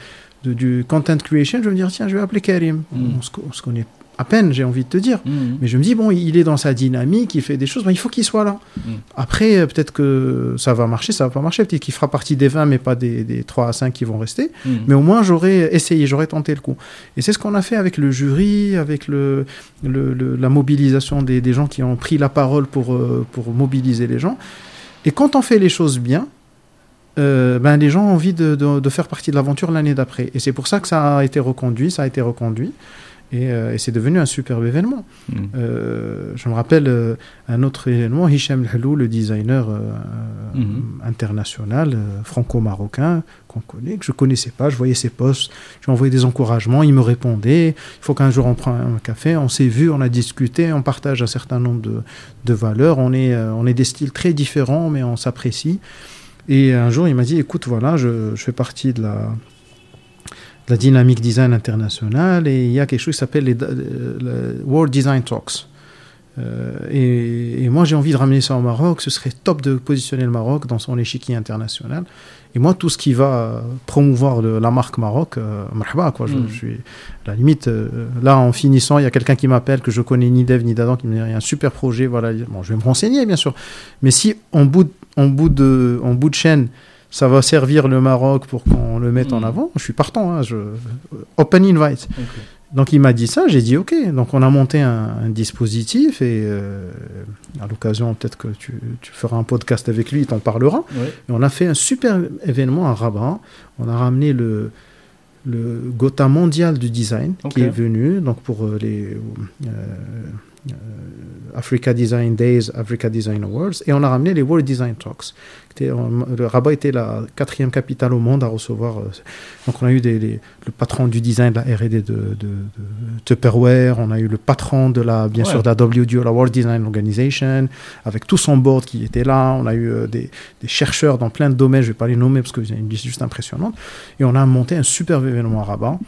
de- du content creation. Je vais me dire, tiens, je vais appeler Karim. Mm. On, se, on se connaît à peine, j'ai envie de te dire. Mhm. Mais je me dis, bon, il est dans sa dynamique, il fait des choses, ben, il faut qu'il soit là. Mm. Après, euh, peut-être que ça va marcher, ça va pas marcher. Peut-être qu'il fera partie des 20, mais pas des, des 3 à 5 qui vont rester. Mhm. Mais au moins, j'aurais essayé, j'aurais tenté le coup. Et c'est ce qu'on a fait avec le jury, avec le, le- le- la mobilisation des, des gens qui ont pris la parole pour, euh, pour mobiliser les gens. Et quand on fait les choses bien, euh, ben, les gens ont envie de, de- de faire partie de l'aventure l'année d'après. Et c'est pour ça que ça a été reconduit, ça a été reconduit. Et, euh, et c'est devenu un superbe événement. Mhm. Euh, je me rappelle euh, un autre événement, Hicham Halou, le designer Mhm. international, franco-marocain, qu'on connaît, que je connaissais pas, je voyais ses posts, je lui envoyais des encouragements, il me répondait, il faut qu'un jour on prenne un café, on s'est vu, on a discuté, on partage un certain nombre de, de valeurs, on est, on est des styles très différents, mais on s'apprécie. Et un jour, il m'a dit, écoute, voilà, je, je fais partie de la, de la dynamique design internationale et il y a quelque chose qui s'appelle les, euh, World Design Talks. Euh, et, et moi, j'ai envie de ramener ça au Maroc. Ce serait top de positionner le Maroc dans son échiquier international. Et moi, tout ce qui va promouvoir le- la marque Maroc, euh, marhaba, quoi. Je, Mm. je suis à la limite. euh, là, en finissant, il y a quelqu'un qui m'appelle que je connais ni d'Eve ni d'Adam qui me dit il y a un super projet. Voilà. Bon, je vais me renseigner, bien sûr. Mais si en bout de, en bout de, en bout de chaîne, ça va servir le Maroc pour qu'on le mette en Mm. avant, je suis partant. hein, je, open invite. Donc il m'a dit ça, j'ai dit ok. Donc on a monté un, un dispositif et euh, à l'occasion peut-être que tu, tu feras un podcast avec lui, il t'en parlera. Et on a fait un super événement à Rabat. On a ramené le, le Gotha mondial du design qui est venu donc pour euh, les euh, euh, Africa Design Days, Africa Design Awards, et on a ramené les World Design Talks. Euh, le Rabat était la quatrième capitale au monde à recevoir. euh, donc on a eu des, les- le patron du design de la R&D de, de, de Tupperware, on a eu le patron de la, bien Ouais. sûr, de la WDO, la World Design Organization, avec tout son board qui était là. On a eu euh, des, des chercheurs dans plein de domaines, je ne vais pas les nommer parce que c'est une liste juste impressionnante. Et on a monté un superbe événement à Rabat.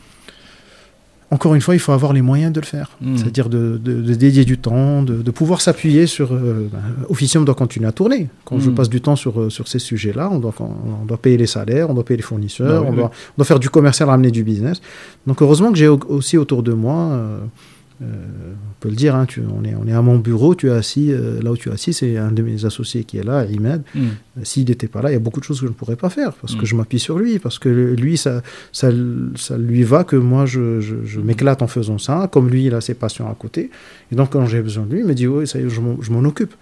Encore une fois, il faut avoir les moyens de le faire. Mm. C'est-à-dire de, de- de dédier du temps, de, de pouvoir s'appuyer sur... Euh, ben, Officium doit continuer à tourner. Quand je Mm. passe du temps sur, euh, sur ces sujets-là, on doit, on doit payer les salaires, on doit payer les fournisseurs, Bah oui, on, oui. doit, on doit faire du commercial, ramener du business. Donc heureusement que j'ai au- aussi autour de moi... euh, on peut le dire, hein, tu- on, est, on est à mon bureau, tu es assis, euh, là où tu es assis, c'est un de mes associés qui est là. Mhm. Euh, S'il n'était pas là, il y a beaucoup de choses que je ne pourrais pas faire parce Mm. que je m'appuie sur lui, parce que lui, ça, ça, ça lui va que moi, je, je, je m'éclate en faisant ça, comme lui, il a ses passions à côté. Et donc, quand j'ai besoin de lui, il me dit, oui, ça y est, je m'en occupe.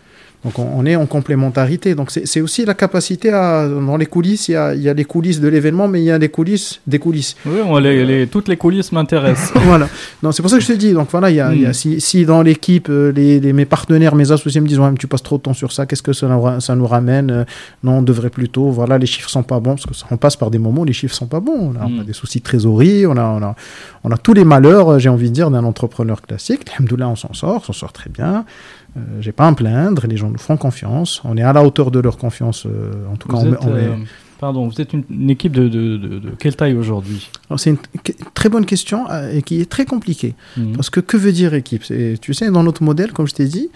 Donc, on, on est en complémentarité. Donc, c'est aussi la capacité à, dans les coulisses, il y a, il y a les coulisses de l'événement, mais il y a les coulisses des coulisses. Oui, on- les- les- toutes les coulisses m'intéressent. voilà. C'est pour ça que je te dis. Donc voilà, il y a, il y a- Mm. si, si dans l'équipe, euh, les, les- mes partenaires, mes associés me disent ouais, mais tu passes trop de temps sur ça, qu'est-ce que ça, ça nous ramène Euh, Non, on devrait plutôt. Voilà, les chiffres sont pas bons parce que ça, on passe par des moments où les chiffres sont pas bons. On a, on a Mm. des soucis de trésorerie, on a, on a, on a tous les malheurs, euh, j'ai envie de dire, d'un entrepreneur classique. Alhamdoulilah, on s'en sort, on s'en sort très bien. Euh, j'ai pas à me plaindre, les gens nous font confiance. On est à la hauteur de leur confiance. euh, en tout cas, Vous on êtes, on met- euh, pardon, vous êtes une, une équipe de, de, de- de quelle taille aujourd'hui? C'est une très bonne question euh, et qui est très compliquée. Mhm. Parce que que veut dire équipe? Tu sais, dans notre modèle, comme je t'ai dit,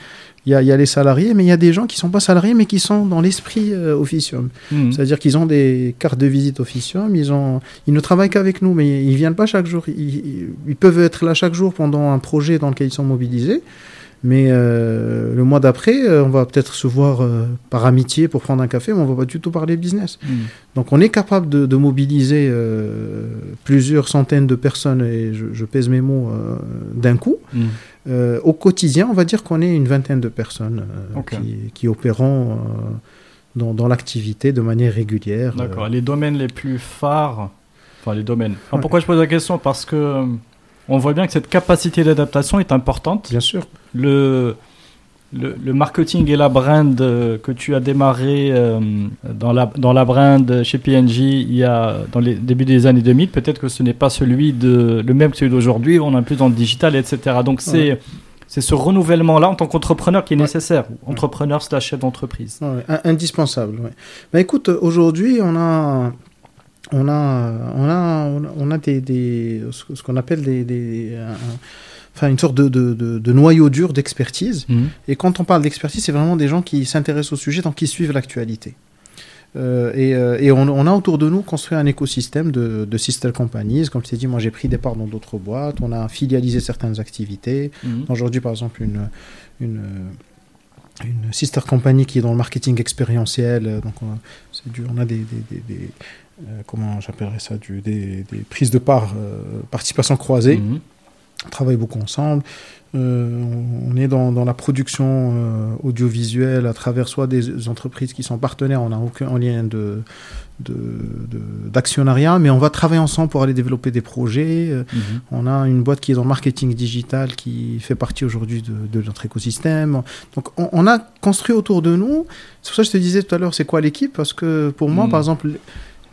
il y a, il y a les salariés, mais il y a des gens qui sont pas salariés, mais qui sont dans l'esprit euh, officium. Mhm. C'est-à-dire qu'ils ont des cartes de visite officium, ils, ont, ils ne travaillent qu'avec nous, mais ils viennent pas chaque jour. Ils peuvent être là chaque jour pendant un projet dans lequel ils sont mobilisés. Mais euh, le mois d'après, euh, on va peut-être se voir euh, par amitié pour prendre un café, mais on va pas du tout parler business. Mhm. Donc on est capable de, de mobiliser euh, plusieurs centaines de personnes, et je, je pèse mes mots, d'un coup. Euh, au quotidien, on va dire qu'on est une vingtaine de personnes qui, qui opérons dans, dans l'activité de manière régulière. D'accord. Les domaines les plus phares, enfin les domaines. Alors, Ouais. Pourquoi je pose la question? Parce que on voit bien que cette capacité d'adaptation est importante. Bien sûr. Le, le, le marketing et la brand euh, que tu as démarré euh, dans, la, dans la brand chez PNJ il y a, dans les débuts des années 2000, peut-être que ce n'est pas celui de, le même que celui d'aujourd'hui, on est plus dans le digital, etc. Donc c'est c'est ce renouvellement-là en tant qu'entrepreneur qui est Ouais. nécessaire. Entrepreneur slash chef d'entreprise. Ouais, indispensable. Bah, écoute, aujourd'hui, on a, on a, on a, on a, des, des- ce qu'on appelle des, des- un- enfin une sorte de, de, de- de noyau dur d'expertise. Et quand on parle d'expertise, c'est vraiment des gens qui s'intéressent au sujet, donc qui suivent l'actualité. Euh, et euh, et on, on a autour de nous construit un écosystème de, de sister companies. Comme je t'ai dit, moi j'ai pris des parts dans d'autres boîtes. On a filialisé certaines activités. Mhm. Aujourd'hui, par exemple, une, une, une sister company qui est dans le marketing expérientiel. Donc, on a, du, on a des, des, des- des, euh, comment j'appellerais ça, du, des, des prises de part, euh, participation croisée. Mhm. On travaille beaucoup ensemble. Euh, on- on est dans, dans la production euh, audiovisuelle à travers soit des entreprises qui sont partenaires, on n'a aucun lien de, d'actionnariat, mais on va travailler ensemble pour aller développer des projets. Mhm. on a une boîte qui est dans le marketing digital qui fait partie aujourd'hui de, de notre écosystème. Donc on, on a construit autour de nous. C'est pour ça que je te disais tout à l'heure, c'est quoi l'équipe? Parce que pour moi, Mm. par exemple,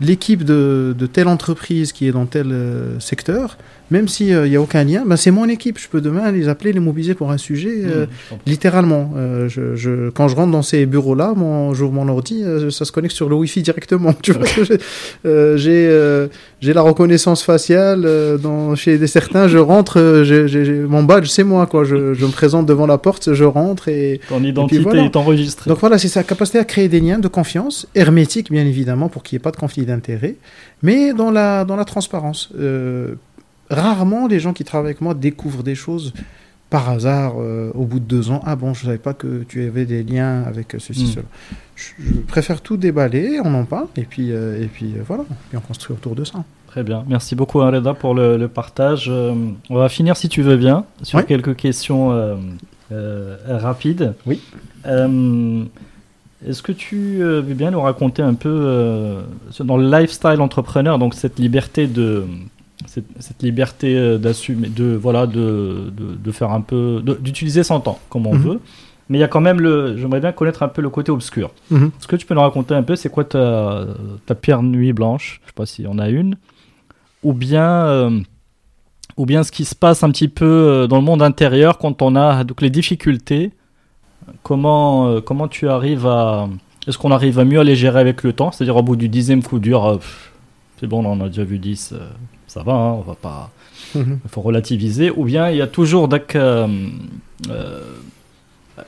l'équipe de, telle entreprise qui est dans tel euh, secteur, même s'il n'y a aucun lien, ben c'est mon équipe. Je peux demain les appeler, les mobiliser pour un sujet. euh, comprends. Littéralement, Euh, je, je- quand je rentre dans ces bureaux-là, mon, j'ouvre mon ordi, euh, ça se connecte sur le Wi-Fi directement. Tu vois, j'ai, euh, j'ai, euh, la reconnaissance faciale euh, dans, chez des certains. Je rentre, euh, j'ai, mon badge, c'est moi, quoi. Je, je me présente devant la porte, je rentre et Ton identité voilà. est enregistrée. donc voilà, c'est sa capacité à créer des liens de confiance, hermétiques bien évidemment, pour qu'il n'y ait pas de conflit d'intérêt, mais dans la, dans la transparence. Rarement les gens qui travaillent avec moi découvrent des choses par hasard euh, au bout de deux ans. Ah bon, je ne savais pas que tu avais des liens avec ceci, Mm. cela. Je, je préfère tout déballer, on en parle, et puis, euh, et puis euh, voilà, et on construit autour de ça. Très bien. Merci beaucoup, Areda, pour le, le partage. On va finir, si tu veux bien, sur quelques questions rapides. Oui. Est-ce que tu veux bien nous raconter un peu euh, dans le lifestyle entrepreneur, donc cette liberté de cette, cette liberté euh, d'assumer, de voilà, de, de, de faire un peu, d'utiliser son temps comme on Mhm. veut. Mais il y a quand même le, j'aimerais bien connaître un peu le côté obscur. Mhm. Est-ce que tu peux nous raconter un peu c'est quoi ta, ta pire nuit blanche? Je sais pas s'il y en a une. Ou bien, euh, ou bien ce qui se passe un petit peu euh, dans le monde intérieur quand on a donc les difficultés. Comment, euh, comment tu arrives à. Est-ce qu'on arrive à mieux à les gérer avec le temps? C'est-à-dire au bout du dixième coup dur, euh, c'est bon, on en a déjà vu 10, euh, ça va, hein, on va pas. Mhm. Il faut relativiser. Ou bien il y a toujours euh, euh,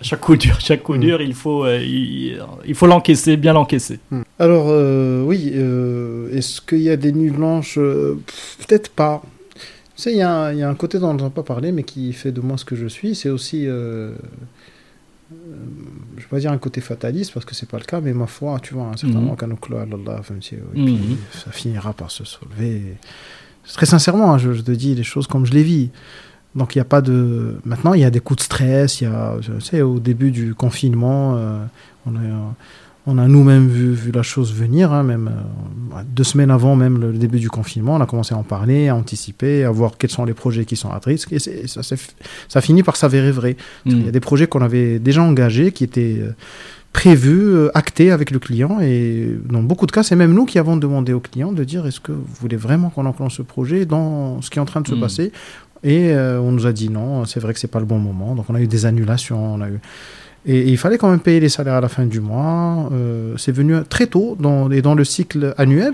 chaque coup dur, chaque coup Mm. dur, il faut, euh, il, il faut l'encaisser, bien l'encaisser. Alors, euh, oui, euh, est-ce qu'il y a des nuits blanches Euh, Peut-être pas. Tu sais, il y, a un- il y a un côté dont on n'a pas parlé, mais qui fait de moi ce que je suis. C'est aussi, euh, euh, je vais pas dire un côté fataliste, parce que c'est pas le cas, mais ma foi, tu vois, à un certain Mhm. moment, quand on Allah, Mhm. ça finira par se soulever. Très sincèrement, hein, je, je te dis les choses comme je les vis. Donc il n'y a pas de. Maintenant, il y a des coups de stress. Il y a, sais, au début du confinement, euh, on a On a nous-mêmes vu, vu, la chose venir, hein, même euh, deux semaines avant même le début du confinement, on a commencé à en parler, à anticiper, à voir quels sont les projets qui sont à risque, et ça, ça finit par s'avérer vrai. Mm. Il y a des projets qu'on avait déjà engagés, qui étaient euh, prévus, euh, actés avec le client, et dans beaucoup de cas, c'est même nous qui avons demandé au client de dire est-ce que vous voulez vraiment qu'on enclenche ce projet dans ce qui est en train de se mm. passer? Et on nous a dit non, c'est vrai que c'est pas le bon moment, donc on a eu des annulations, on a eu et, il fallait quand même payer les salaires à la fin du mois. Euh, c'est venu très tôt dans, et dans le cycle annuel,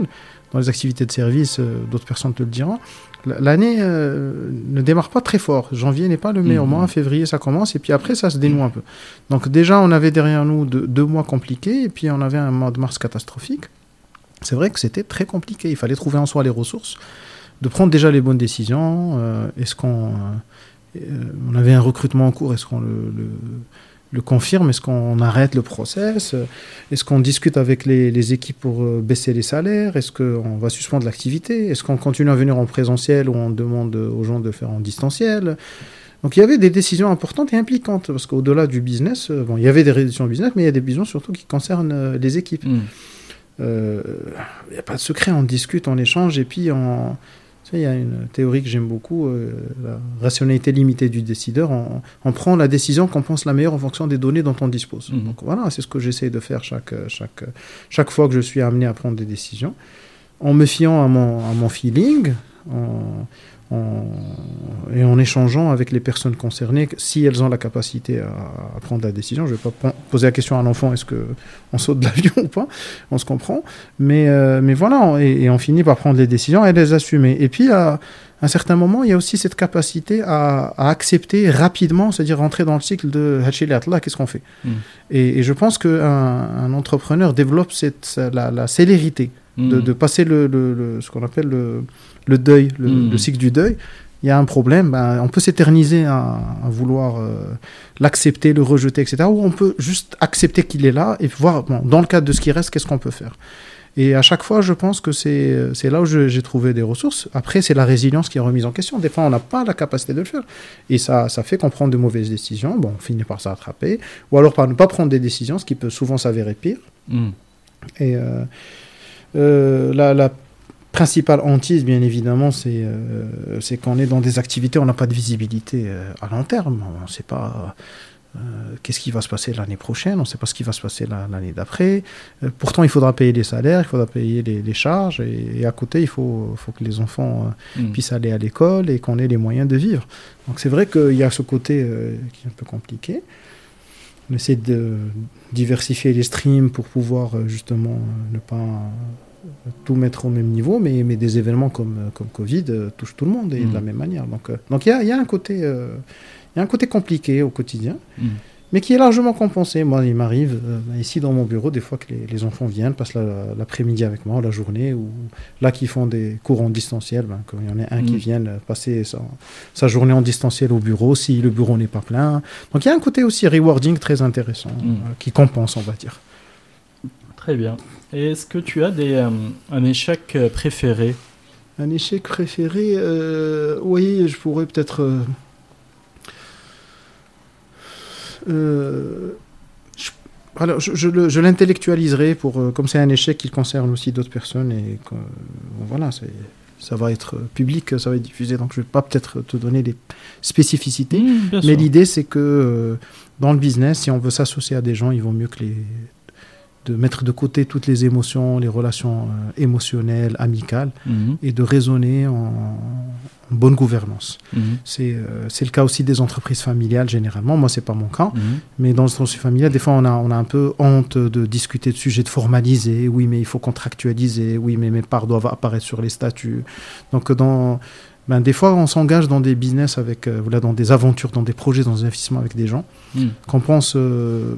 dans les activités de service, euh, d'autres personnes te le diront. L'année euh, ne démarre pas très fort. Janvier n'est pas le meilleur mmh. mois. Février, ça commence. Et puis après, ça se dénoue un peu. Donc déjà, on avait derrière nous deux, mois compliqués. Et puis on avait un mois de mars catastrophique. C'est vrai que c'était très compliqué. Il fallait trouver en soi les ressources, de prendre déjà les bonnes décisions. Est-ce qu'on... on avait un recrutement en cours. Est-ce qu'on le le confirme. Est-ce qu'on arrête le process? Est-ce qu'on discute avec les, équipes pour euh, baisser les salaires? Est-ce qu'on va suspendre l'activité? Est-ce qu'on continue à venir en présentiel ou on demande aux gens de faire en distanciel? Donc il y avait des décisions importantes et impliquantes, parce qu'au-delà du business, euh, bon, il y avait des décisions business, mais il y a des décisions surtout qui concernent euh, les équipes. Hmm. Il n'y a pas de secret, on discute, on échange, et puis on, il y a une théorie que j'aime beaucoup, euh, la rationalité limitée du décideur. On, prend la décision qu'on pense la meilleure en fonction des données dont on dispose. Mhm. Donc voilà, c'est ce que j'essaie de faire chaque, chaque, chaque fois que je suis amené à prendre des décisions. En me fiant à mon, à mon feeling, en, et en échangeant avec les personnes concernées, si elles ont la capacité à, prendre la décision. Je ne vais pas poser la question à l'enfant est-ce qu'on saute de l'avion ou pas, on se comprend. Mais, euh, mais voilà, et, on finit par prendre les décisions et les assumer. Et puis, à, un certain moment, il y a aussi cette capacité à, accepter rapidement, c'est-à-dire rentrer dans le cycle de là, qu'est-ce qu'on fait? Hmm. et, je pense qu'un un entrepreneur développe cette, la, célérité de, hmm. passer le, ce qu'on appelle le le deuil, hmm. le, cycle du deuil, il y a un problème, ben, on peut s'éterniser à, vouloir euh, l'accepter, le rejeter, etc. Ou on peut juste accepter qu'il est là et voir, dans le cadre de ce qui reste, qu'est-ce qu'on peut faire. Et à chaque fois, je pense que c'est là où j'ai trouvé des ressources. Après, c'est la résilience qui est remise en question. Des fois, on n'a pas la capacité de le faire. Et ça, ça fait qu'on prend de mauvaises décisions. Bon, on finit par s'attraper. Ou alors par ne pas prendre des décisions, ce qui peut souvent s'avérer pire. Hmm. Et euh, euh, la, la principale hantise, bien évidemment, c'est euh, qu'on est dans des activités, on n'a pas de visibilité euh, à long terme. On ne sait pas euh, qu'est-ce qui va se passer l'année prochaine, on ne sait pas ce qui va se passer l'année d'après. pourtant, il faudra payer les salaires, il faudra payer les, charges, et, à côté, il faut, faut que les enfants mm. puissent aller à l'école et qu'on ait les moyens de vivre. Donc c'est vrai qu'il y a ce côté qui est un peu compliqué. On essaie de diversifier les streams pour pouvoir justement ne pas tout mettre au même niveau, mais, mais des événements comme, comme Covid euh, touchent tout le monde et de la mm. même manière. Donc euh, donc il y a, y, a un côté, euh, y a un côté compliqué au quotidien, mm. mais qui est largement compensé. Moi, il m'arrive ici dans mon bureau des fois que les, enfants viennent, passent l'après-midi avec moi, la journée, ou là qui font des cours en distanciel, ben, il y en a un qui mm. vient passer sa, sa, journée en distanciel au bureau si le bureau n'est pas plein. Donc il y a un côté aussi rewarding très intéressant qui compense, on va dire. Très bien. Est-ce que tu as des, euh, un échec euh, préféré? Un échec préféré euh, Oui, je pourrais peut-être. je, alors, je, l'intellectualiserai pour, comme c'est un échec qui concerne aussi d'autres personnes et que, voilà, ça va être public, ça va être diffusé, donc je ne vais pas peut-être te donner des spécificités, mmh, mais l'idée c'est que dans le business, si on veut s'associer à des gens, il vaut mieux que les de mettre de côté toutes les émotions, les relations euh, émotionnelles, amicales, mhm. et de raisonner en, bonne gouvernance. Mhm. Euh, C'est le cas aussi des entreprises familiales, généralement. Moi, c'est pas mon cas. Mhm. Mais dans les entreprises familiales, des fois, on a, on a un peu honte de discuter de sujets, de formaliser. Oui, mais il faut contractualiser. Oui, mais mes parts doivent apparaître sur les statuts. Donc, dans ben, des fois, on s'engage dans des business avec, euh, voilà, dans des aventures, dans des projets, dans des investissements avec des gens hmm. qu'on pense euh,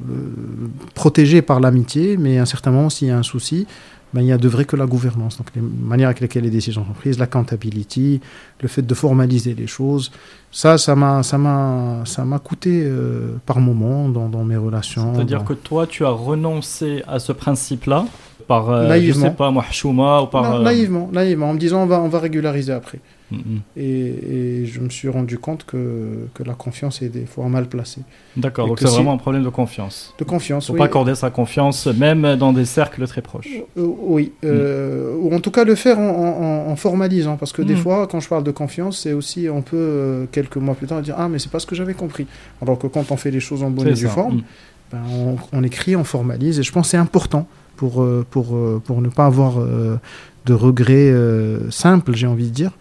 protégés par l'amitié, mais à un certain moment, s'il y a un souci, ben, il y a de vrai que la gouvernance. Donc, les manières avec lesquelles les décisions sont prises, la accountability, le fait de formaliser les choses, ça, ça m'a, ça m'a, ça m'a coûté euh, par moment dans, dans mes relations. C'est-à-dire que toi, tu as renoncé à ce principe-là par, naïvement. je sais pas, moi, ou par... naïvement, naïvement, en me disant on va, on va régulariser après. Mhm. Et, et je me suis rendu compte que, que la confiance est des fois mal placée. D'accord, donc c'est si- vraiment un problème de confiance. De confiance, faut oui. pas accorder sa confiance, même dans des cercles très proches. Euh, oui, euh, ou en tout cas le faire en, en- en formalisant, parce que des Mm. fois, quand je parle de confiance, c'est aussi on peut euh, quelques mois plus tard dire ah mais c'est pas ce que j'avais compris. Alors que quand on fait les choses en bonne et due forme, Mm. ben, on, on écrit, on formalise, et je pense que c'est important pour euh, pour euh, pour ne pas avoir euh, de regrets euh, simples, j'ai envie de dire.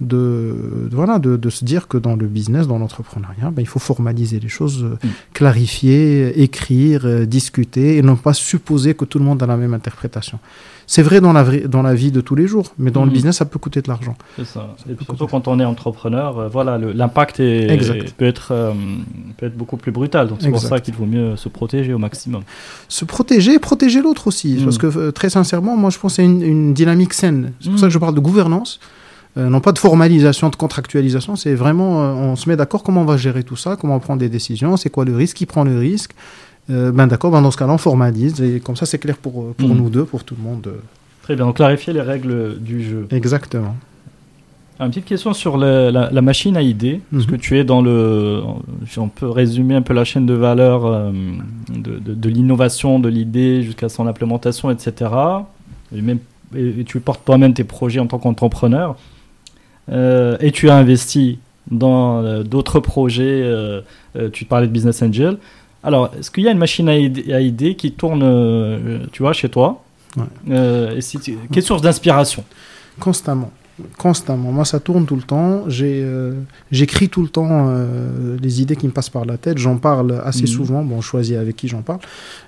De, de- voilà de, de se dire que dans le business dans l'entrepreneuriat ben, il faut formaliser les choses euh, Mm. clarifier écrire euh, discuter et non pas supposer que tout le monde a la même interprétation c'est vrai dans la, dans la vie de tous les jours, mais dans le Mhm. business, ça peut coûter de l'argent. C'est ça. Ça Et puis surtout quand on est entrepreneur, euh, voilà, l'impact peut être euh, peut être beaucoup plus brutal. Donc c'est pour ça qu'il vaut mieux se protéger au maximum. Se protéger et protéger l'autre aussi. Mhm. Parce que euh, très sincèrement, moi je pense que c'est une, une dynamique saine. C'est pour ça que je parle de gouvernance. Euh, non pas de formalisation, de contractualisation, c'est vraiment, euh, on se met d'accord comment on va gérer tout ça, comment on prend des décisions, c'est quoi le risque, qui prend le risque. Euh, ben d'accord, ben dans ce cas-là, on formalise, et comme ça c'est clair pour, pour Mhm. nous deux, pour tout le monde. Très bien. Donc clarifier les règles du jeu. Exactement. Une petite question sur la, la machine à idées. Parce Mhm. que tu es dans le. Si on peut résumer un peu la chaîne de valeur de, de- de l'innovation, de l'idée jusqu'à son implémentation, etc. Et, même, et tu portes toi-même tes projets en tant qu'entrepreneur. Euh, et tu as investi dans euh, d'autres projets. euh, tu parlais de Business Angel. Alors, est-ce qu'il y a une machine à idées, à idées qui tourne, tu vois, chez toi? Ouais. Et si tu- Quelle source d'inspiration? Constamment. Constamment. Moi, ça tourne tout le temps. Euh, J'écris tout le temps euh, les idées qui me passent par la tête. J'en parle assez Mhm. souvent. Bon, je choisis avec qui j'en parle.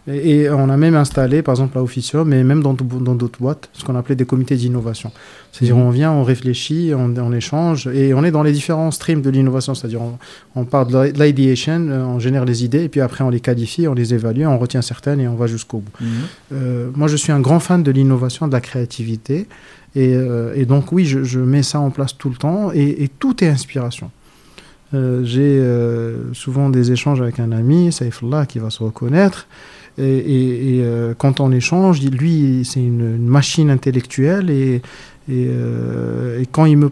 Et, et on a même installé, par exemple, à Officium, mais même dans d'autres boîtes, ce qu'on appelait des comités d'innovation. C'est-à-dire, Mhm. on vient, on réfléchit, on, on échange, et on est dans les différents streams de l'innovation. C'est-à-dire, on, on part de l'i- de l'ideation, euh, on génère les idées, et puis après, on les qualifie, on les évalue, on retient certaines, et on va jusqu'au bout. Euh, moi, je suis un grand fan de l'innovation, de la créativité. Et, euh, et donc, oui, je, je mets ça en place tout le temps. Et, tout est inspiration. Euh, J'ai euh, souvent des échanges avec un ami, Saifullah, qui va se reconnaître. Et, quand on échange, lui, c'est une, machine intellectuelle. Et, et quand il me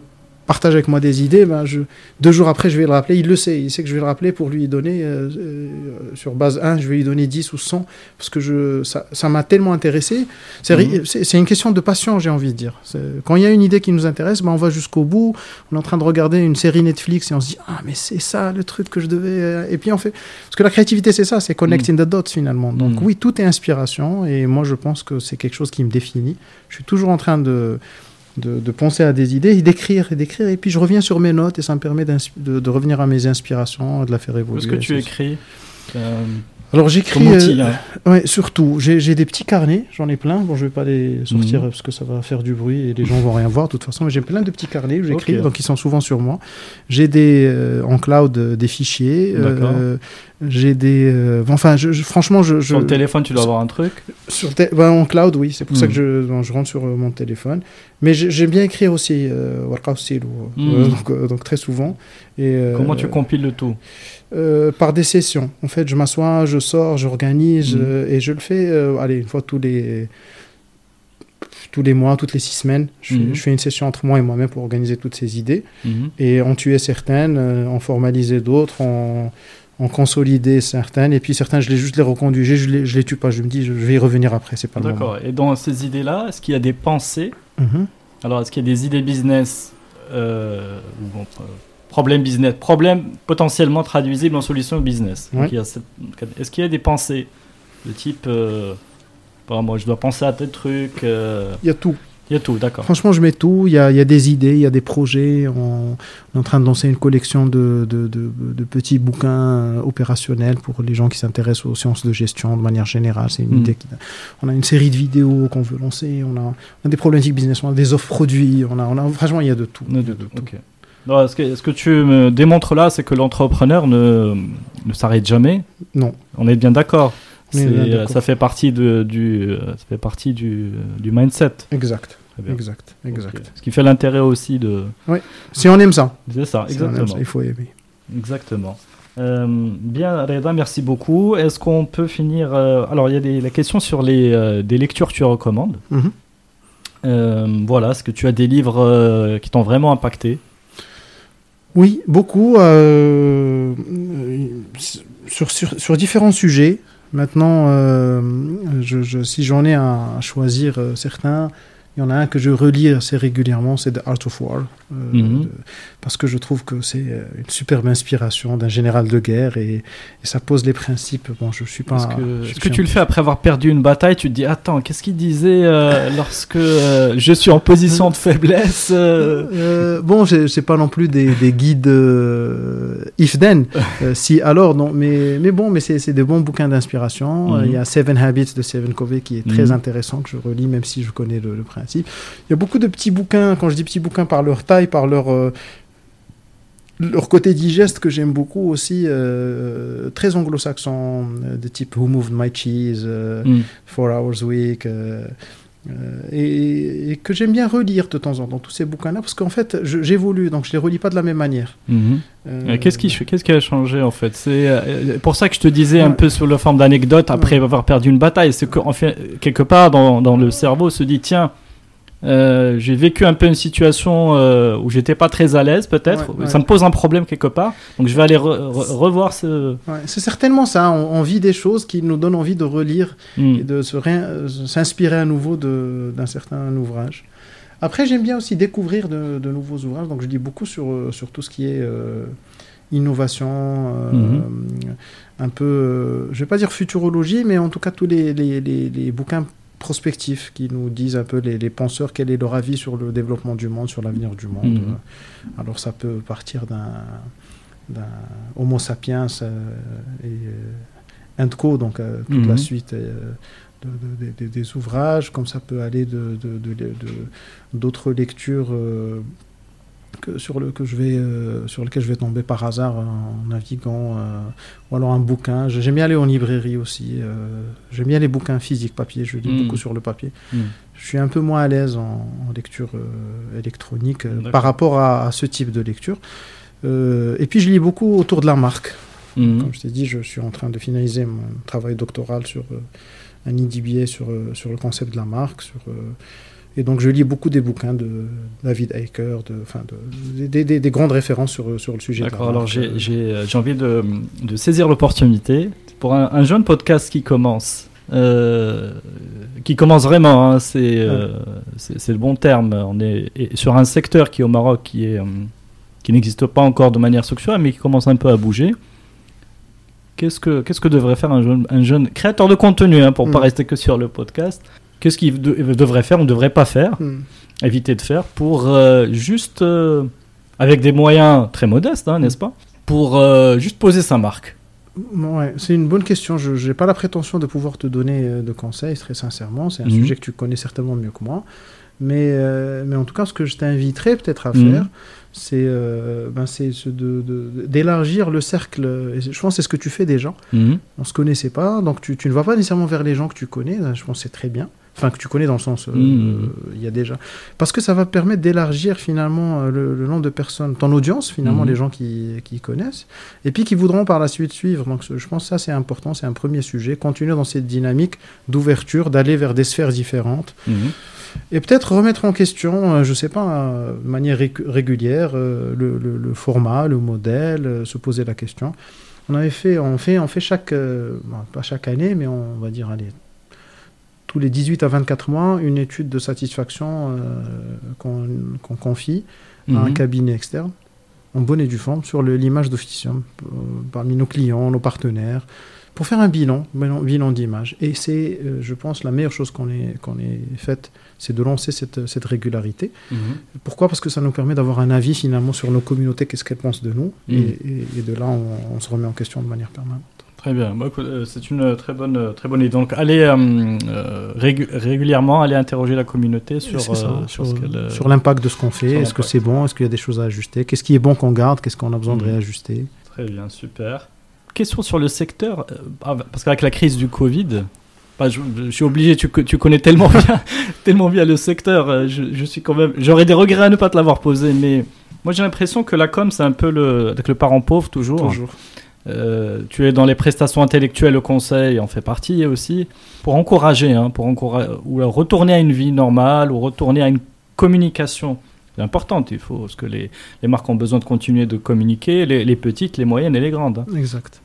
partage avec moi des idées, ben je, deux jours après, je vais le rappeler. Il le sait. Il sait que je vais le rappeler pour lui donner, euh, euh, sur base 1, je vais lui donner 10 ou 100. Parce que je, ça m'a tellement intéressé. C'est Mhm. c'est une question de passion, j'ai envie de dire. Quand il y a une idée qui nous intéresse, ben on va jusqu'au bout. On est en train de regarder une série Netflix et on se dit Ah, mais c'est ça le truc que je devais. euh, Et puis on fait. Parce que la créativité, c'est ça, c'est connecting the dots finalement. Donc Mhm. oui, tout est inspiration. Et moi, je pense que c'est quelque chose qui me définit. Je suis toujours en train de. De, de penser à des idées et d'écrire et d'écrire. Et puis je reviens sur mes notes et ça me permet de, de revenir à mes inspirations de la faire évoluer. Est-ce que tu écris euh, alors j'écris euh, hein. Ouais, surtout. J'ai des petits carnets, j'en ai plein. Bon, je vais pas les sortir Mhm. parce que ça va faire du bruit et les gens vont rien voir de toute façon. Mais j'ai plein de petits carnets où j'écris, donc ils sont souvent sur moi. J'ai des euh, en cloud euh, des fichiers. Euh, j'ai des. euh, enfin, je, je- franchement, je. je Sur le téléphone, tu dois avoir un truc. sur ben, en cloud, oui. C'est pour ça Mhm. que je, bon, je rentre sur mon téléphone. Mais j'ai- j'aime bien écrire aussi. Mhm. euh, donc, donc très souvent. Et, Comment tu compiles le tout? Euh, par des sessions. En fait, je m'assois, je sors, j'organise Mhm. euh, et je le fais, euh, allez, une fois tous les tous les mois, toutes les six semaines. Je, fais- je fais une session entre moi et moi-même pour organiser toutes ces idées Mhm. et en tuer certaines, en formaliser d'autres, en, en consolider certaines et puis certaines, je les juste les reconduis. Je les, je les tue pas. Je me dis, je, je vais y revenir après. C'est pas le. D'accord. Et dans ces idées-là, est-ce qu'il y a des pensées? Mhm. Alors, est-ce qu'il y a des idées business ou bon, problème business, problème potentiellement traduisible en solution business cette- Est-ce qu'il y a des pensées de type, euh, exemple, moi, je dois penser à tel truc euh, Il y a tout. Il y a tout, d'accord. Franchement, je mets tout. Il y a, il y a des idées, il y a des projets. On, on est en train de lancer une collection de, de, de- de petits bouquins euh, opérationnels pour les gens qui s'intéressent aux sciences de gestion de manière générale. C'est une Mm. idée qui- on a une série de vidéos qu'on veut lancer. On a, on a des problématiques business, on a des offres produits. On a, on a, franchement, il y a de tout. De-. Non, ce, que, ce que tu me démontres là, c'est que l'entrepreneur ne, ne s'arrête jamais. Non. On est bien d'accord. Ça fait partie, de, du, ça fait partie du, du mindset. Exact. Exact. Exact. Ce qui fait l'intérêt aussi de. Si on aime ça, C'est ça, si exactement. ça, il faut aimer. Exactement. Euh, bien, Reda, merci beaucoup. Est-ce qu'on peut finir euh, Alors, il y a des, la question sur les euh, des lectures que tu recommandes. Mhm. Voilà, est-ce que tu as des livres qui t'ont vraiment impacté? Oui, beaucoup. euh, sur, sur, sur différents sujets. Maintenant, euh, je, si j'en ai à, choisir euh, certains, il y en a un que je relis assez régulièrement, c'est The Art of War. Euh, Mhm. de- parce que je trouve que c'est euh, une superbe inspiration d'un général de guerre et, et ça pose les principes. Bon, je suis pas. Est-ce que, tu le fais après avoir perdu une bataille Tu te dis, attends, qu'est-ce qu'il disait euh, lorsque euh, je suis en position de faiblesse bon, c'est pas non plus des, des guides if then, si alors non, mais mais bon, mais c'est des bons bouquins d'inspiration. Mhm. Il y a Seven Habits de Stephen Covey qui est très Mhm. intéressant que je relis même si je connais le, le principe. Il y a beaucoup de petits bouquins. Quand je dis petits bouquins, par leur taille, par leur euh, leur côté digeste que j'aime beaucoup aussi, euh, très anglo-saxon, euh, de type Who Moved My Cheese, euh, hmm. Four Hours Week, et, et que j'aime bien relire de temps en temps, tous ces bouquins-là, parce qu'en fait, j'évolue, donc je les relis pas de la même manière. Euh, Qu'est-ce qui, qu'est-ce qui a changé en fait? C'est pour ça que je te disais un peu sous la forme d'anecdote après avoir perdu une bataille. C'est qu'en fait, quelque part dans, dans le cerveau se dit tiens, euh, j'ai vécu un peu une situation euh, où j'étais pas très à l'aise peut-être. Ouais, ouais. Ça me pose un problème quelque part. Donc je vais aller re- re- revoir ce. ouais, c'est certainement ça, on, on vit des choses qui nous donnent envie de relire Hmm. et de euh, s'inspirer à nouveau d'un certain ouvrage. Après, j'aime bien aussi découvrir de, de nouveaux ouvrages, donc je lis beaucoup sur, euh, sur tout ce qui est euh, innovation, Mhm. un peu, je vais pas dire futurologie, mais en tout cas tous les, les, les- les bouquins prospectifs qui nous disent un peu les, les penseurs quel est leur avis sur le développement du monde, sur l'avenir du monde. Mhm. Euh, Alors ça peut partir d'un Homo sapiens euh, et euh, Indco, donc euh, toute Mhm. la suite euh, de- de- de- de- des ouvrages, comme ça peut aller de d'autres lectures euh, que, sur, le, que je vais, euh, sur lequel je vais tomber par hasard en naviguant, euh, ou alors un bouquin. J'aime bien aller en librairie aussi. euh, J'aime bien les bouquins physiques, papier. Je lis Mhm. beaucoup sur le papier. Hmm. Je suis un peu moins à l'aise en, en lecture euh, électronique par rapport à, à ce type de lecture. Et puis je lis beaucoup autour de la marque. Mhm. Comme je t'ai dit, je suis en train de finaliser mon travail doctoral sur un IDBA sur, sur le concept de la marque. Sur, et donc je lis beaucoup des bouquins de David Aker, de, enfin de, des, des- des grandes références sur, sur le sujet. D'accord, alors j'ai j'ai, euh, j'ai envie de, de saisir l'opportunité pour un, un jeune podcast qui commence. euh, qui commence vraiment, hein, c'est euh, c'est c'est le bon terme. On est sur un secteur qui au Maroc qui est qui n'existe pas encore de manière structurelle, mais qui commence un peu à bouger. Qu'est-ce que qu'est-ce que devrait faire un jeune un jeune créateur de contenu, hein, pour Mm. pas rester que sur le podcast? Qu'est-ce qu'il de- devrait faire ou ne devrait pas faire hmm. éviter de faire pour euh, juste, euh, avec des moyens très modestes, hein, n'est-ce pas, pour euh, juste poser sa marque. Ouais, c'est une bonne question. Je n'ai pas la prétention de pouvoir te donner euh, de conseils, très sincèrement. C'est un Mhm. sujet que tu connais certainement mieux que moi. Mais, euh, mais en tout cas, ce que je t'inviterais peut-être à faire, c'est euh, ben, d'élargir le cercle. Et je pense que c'est ce que tu fais déjà. Mhm. On se connaissait pas, donc tu, tu ne vas pas nécessairement vers les gens que tu connais. Je pense que c'est très bien. Enfin, que tu connais dans le sens, euh, Mhm. il y a déjà. Parce que ça va permettre d'élargir finalement euh, le, le nombre de personnes, ton audience, finalement, Mhm. les gens qui, qui connaissent, et puis qui voudront par la suite suivre. Donc je pense que ça, c'est important, c'est un premier sujet. Continuer dans cette dynamique d'ouverture, d'aller vers des sphères différentes. Mhm. Et peut-être remettre en question, euh, je sais pas, euh, de manière ré- régulière, le, le- le format, le modèle, se poser la question. On avait fait, on fait, on fait chaque, euh, pas chaque année, mais on va dire, allez, tous les 18 à 24 mois, une étude de satisfaction euh, qu'on confie à un Mhm. cabinet externe, en bonne et due forme, sur l'image d'Officium, euh, parmi nos clients, nos partenaires, pour faire un bilan, bilan, d'image. Et c'est, euh, je pense, la meilleure chose qu'on ait, qu'on ait faite, c'est de lancer cette, cette régularité. Mhm. Pourquoi? Parce que ça nous permet d'avoir un avis finalement sur nos communautés, qu'est-ce qu'elles pensent de nous, Mhm. et, et- et de là, on, on se remet en question de manière permanente. Très bien, euh, c'est une euh, très bonne, euh, très bonne idée. Donc, allez euh, régu- régulièrement, aller interroger la communauté sur, ça, euh, sur l'impact de ce qu'on fait, est-ce que c'est bon, est-ce qu'il y a des choses à ajuster, qu'est-ce qui est bon qu'on garde, qu'est-ce qu'on a besoin de Mhm. réajuster. Très bien, super. Question sur le secteur, ah, parce qu'avec la crise du Covid, bah, je, je suis obligé, tu, co- tu connais tellement bien, tellement bien le secteur, je, je suis quand même, j'aurais des regrets à ne pas te l'avoir posé, mais moi j'ai l'impression que la com c'est un peu le, avec le parent pauvre toujours. Toujours. Euh, tu es dans les prestations intellectuelles au conseil, en fait partie aussi, pour encourager, hein, pour encourager, ou retourner à une vie normale, ou retourner à une communication importante. Il faut parce que les, les marques ont besoin de continuer de communiquer, les, les petites, les moyennes et les grandes. hein. Exact.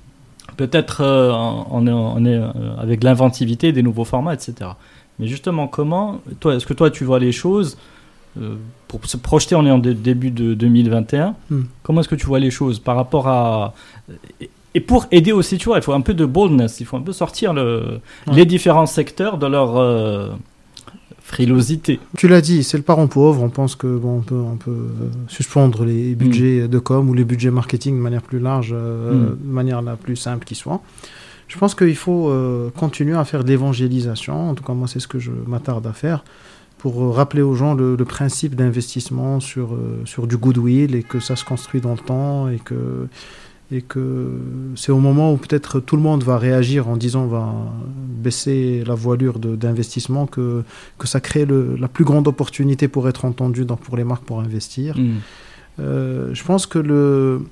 Peut-être euh, on est, on est euh, avec l'inventivité des nouveaux formats, etc. Mais justement, comment toi, est-ce que toi tu vois les choses euh, pour se projeter On est en dé- début de 2021. Hmm. Comment est-ce que tu vois les choses par rapport à et- pour aider aussi, tu vois, il faut un peu de boldness, il faut un peu sortir le, Ouais. les différents secteurs de leur euh, frilosité. Tu l'as dit, c'est le parent pauvre. On pense que bon, on peut, on peut euh, suspendre les budgets de com ou les budgets marketing de manière plus large, euh, Mm. de manière la plus simple qui soit. Je pense qu'il faut euh, continuer à faire de l'évangélisation. En tout cas, moi, c'est ce que je m'attarde à faire pour rappeler aux gens le, le principe d'investissement sur, euh, sur du goodwill et que ça se construit dans le temps et que, et que c'est au moment où peut-être tout le monde va réagir en disant on va baisser la voilure d'investissement que, que ça crée le- la plus grande opportunité pour être entendu dans, pour les marques pour investir. Hmm. Euh, je pense que le,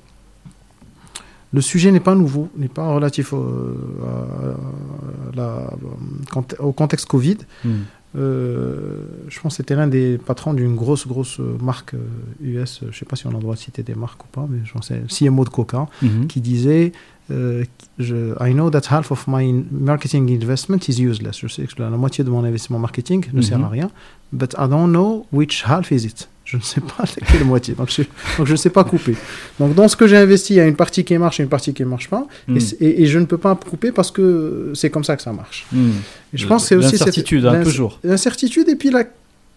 le sujet n'est pas nouveau, n'est pas relatif au, à la- au contexte Covid. Hmm. Euh, je pense que c'était l'un des patrons d'une grosse, grosse marque euh, US, je ne sais pas si on a le droit de citer des marques ou pas, mais j'en sais, CMO de Coca, Mhm. qui disait euh, je, I know that half of my in- marketing investment is useless. Je sais que la, moitié de mon investissement marketing ne sert Mhm. à rien, but I don't know which half is it. Je ne sais pas quelle moitié, donc je donc je ne sais pas couper. Donc dans ce que j'ai investi, il y a une partie qui marche et une partie qui ne marche pas, Hmm. et, c'est- et- et je ne peux pas couper parce que c'est comme ça que ça marche. Et je pense que c'est aussi L'incertitude, hein, toujours. L'incertitude et puis la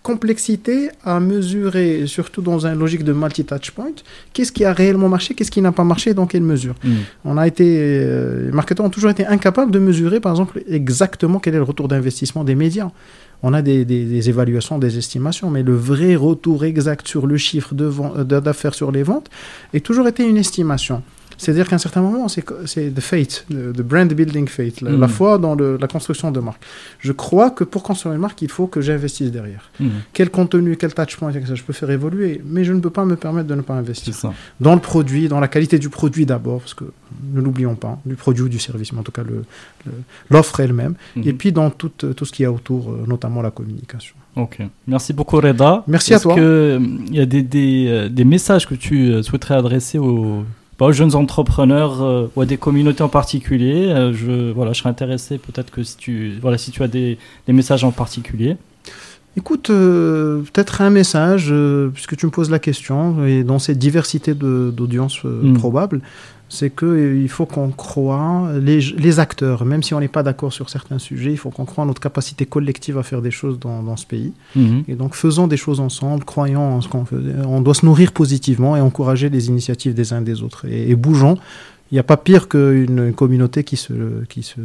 complexité à mesurer, surtout dans une logique de multi-touch point, qu'est-ce qui a réellement marché, qu'est-ce qui n'a pas marché, dans quelle mesure. Hmm. On a été, euh, les marketeurs ont toujours été incapables de mesurer, par exemple, exactement quel est le retour d'investissement des médias. On a des, des- des évaluations, des estimations, mais le vrai retour exact sur le chiffre euh, d'affaires sur les ventes est toujours été une estimation. C'est-à-dire qu'à un certain moment, c'est the fate, the brand building fate, la, Mm. la foi dans le- la construction de marque. Je crois que pour construire une marque, il faut que j'investisse derrière. Hmm. Quel contenu, quel touchpoint, etc., je peux faire évoluer, mais je ne peux pas me permettre de ne pas investir dans le produit, dans la qualité du produit d'abord, parce que ne l'oublions pas, du produit ou du service, mais en tout cas le- le- l'offre elle-même, Mhm. et puis dans tout, euh, tout ce qu'il y a autour, euh, notamment la communication. Ok. Merci beaucoup Reda. Merci à Est-ce toi. que, Il y a des, des, euh, des messages que tu euh, souhaiterais adresser aux, pas aux jeunes entrepreneurs euh, ou à des communautés en particulier. Euh, je, voilà, je serais intéressé peut-être que si tu, voilà, si tu as des, des messages en particulier. Écoute, euh, peut-être un message, puisque tu me poses la question, et dans cette diversité de- d'audience euh, Mm. probable, c'est qu'il faut qu'on croit, les, les acteurs, même si on n'est pas d'accord sur certains sujets, il faut qu'on croit en notre capacité collective à faire des choses dans, dans ce pays. Mhm. Et donc faisons des choses ensemble, croyons en ce qu'on fait. On doit se nourrir positivement et encourager les initiatives des uns des autres. Et, et bougeons. Il n'y a pas pire qu'une une communauté qui se, qui, se,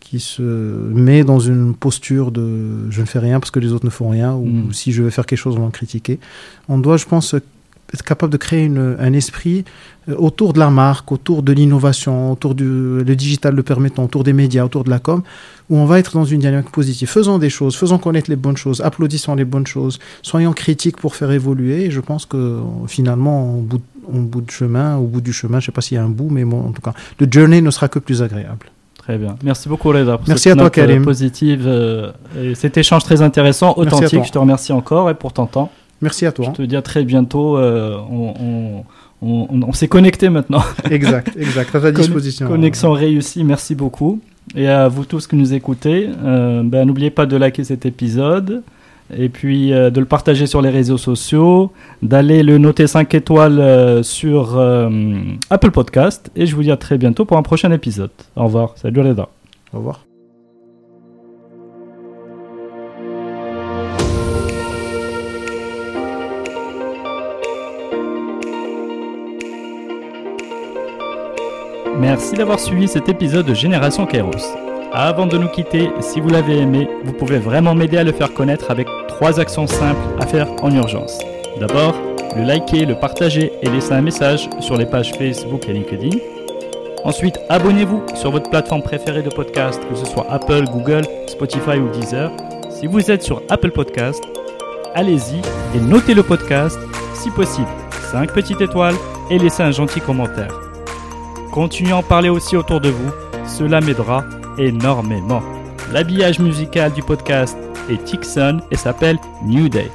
qui se met dans une posture de je ne fais rien parce que les autres ne font rien, ou Mm. si je veux faire quelque chose, on va me critiquer. On doit, je pense, être capable de créer une- un esprit euh, autour de la marque, autour de l'innovation, autour du le digital le permettant, autour des médias, autour de la com, où on va être dans une dynamique positive. Faisons des choses, faisons connaître les bonnes choses, applaudissons les bonnes choses, soyons critiques pour faire évoluer. Et je pense que euh, finalement, au bout, au bout de chemin, au bout du chemin, je sais pas s'il y a un bout, mais bon, en tout cas, le journey ne sera que plus agréable. Très bien. Merci beaucoup Reda pour Merci cette à toi, note, euh, Karim. positive euh, et cet échange très intéressant, authentique. Je te remercie encore et pour ton temps. Merci à Je toi. te dis à très bientôt. euh, on on, on- on- on s'est connecté maintenant. exact, exact, à ta disposition. Connexion réussie, merci beaucoup. Et à vous tous qui nous écoutez, euh, ben, n'oubliez pas de liker cet épisode et puis euh, de le partager sur les réseaux sociaux, d'aller le noter 5 étoiles euh, sur Apple Podcast. Et je vous dis à très bientôt pour un prochain épisode. Au revoir. Salut Reda. Au revoir. Merci d'avoir suivi cet épisode de Génération Kairos. Avant de nous quitter, si vous l'avez aimé, vous pouvez vraiment m'aider à le faire connaître avec trois actions simples à faire en urgence. D'abord, le liker, le partager et laisser un message sur les pages Facebook et LinkedIn. Ensuite, abonnez-vous sur votre plateforme préférée de podcast, que ce soit Apple, Google, Spotify ou Deezer. Si vous êtes sur Apple Podcast, allez-y et notez le podcast, si possible, 5 petites étoiles et laissez un gentil commentaire. Continuez à en parler aussi autour de vous, cela m'aidera énormément. L'habillage musical du podcast est Tixon et s'appelle New Day.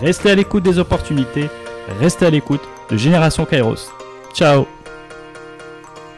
Restez à l'écoute des opportunités, restez à l'écoute de Génération Kairos. Ciao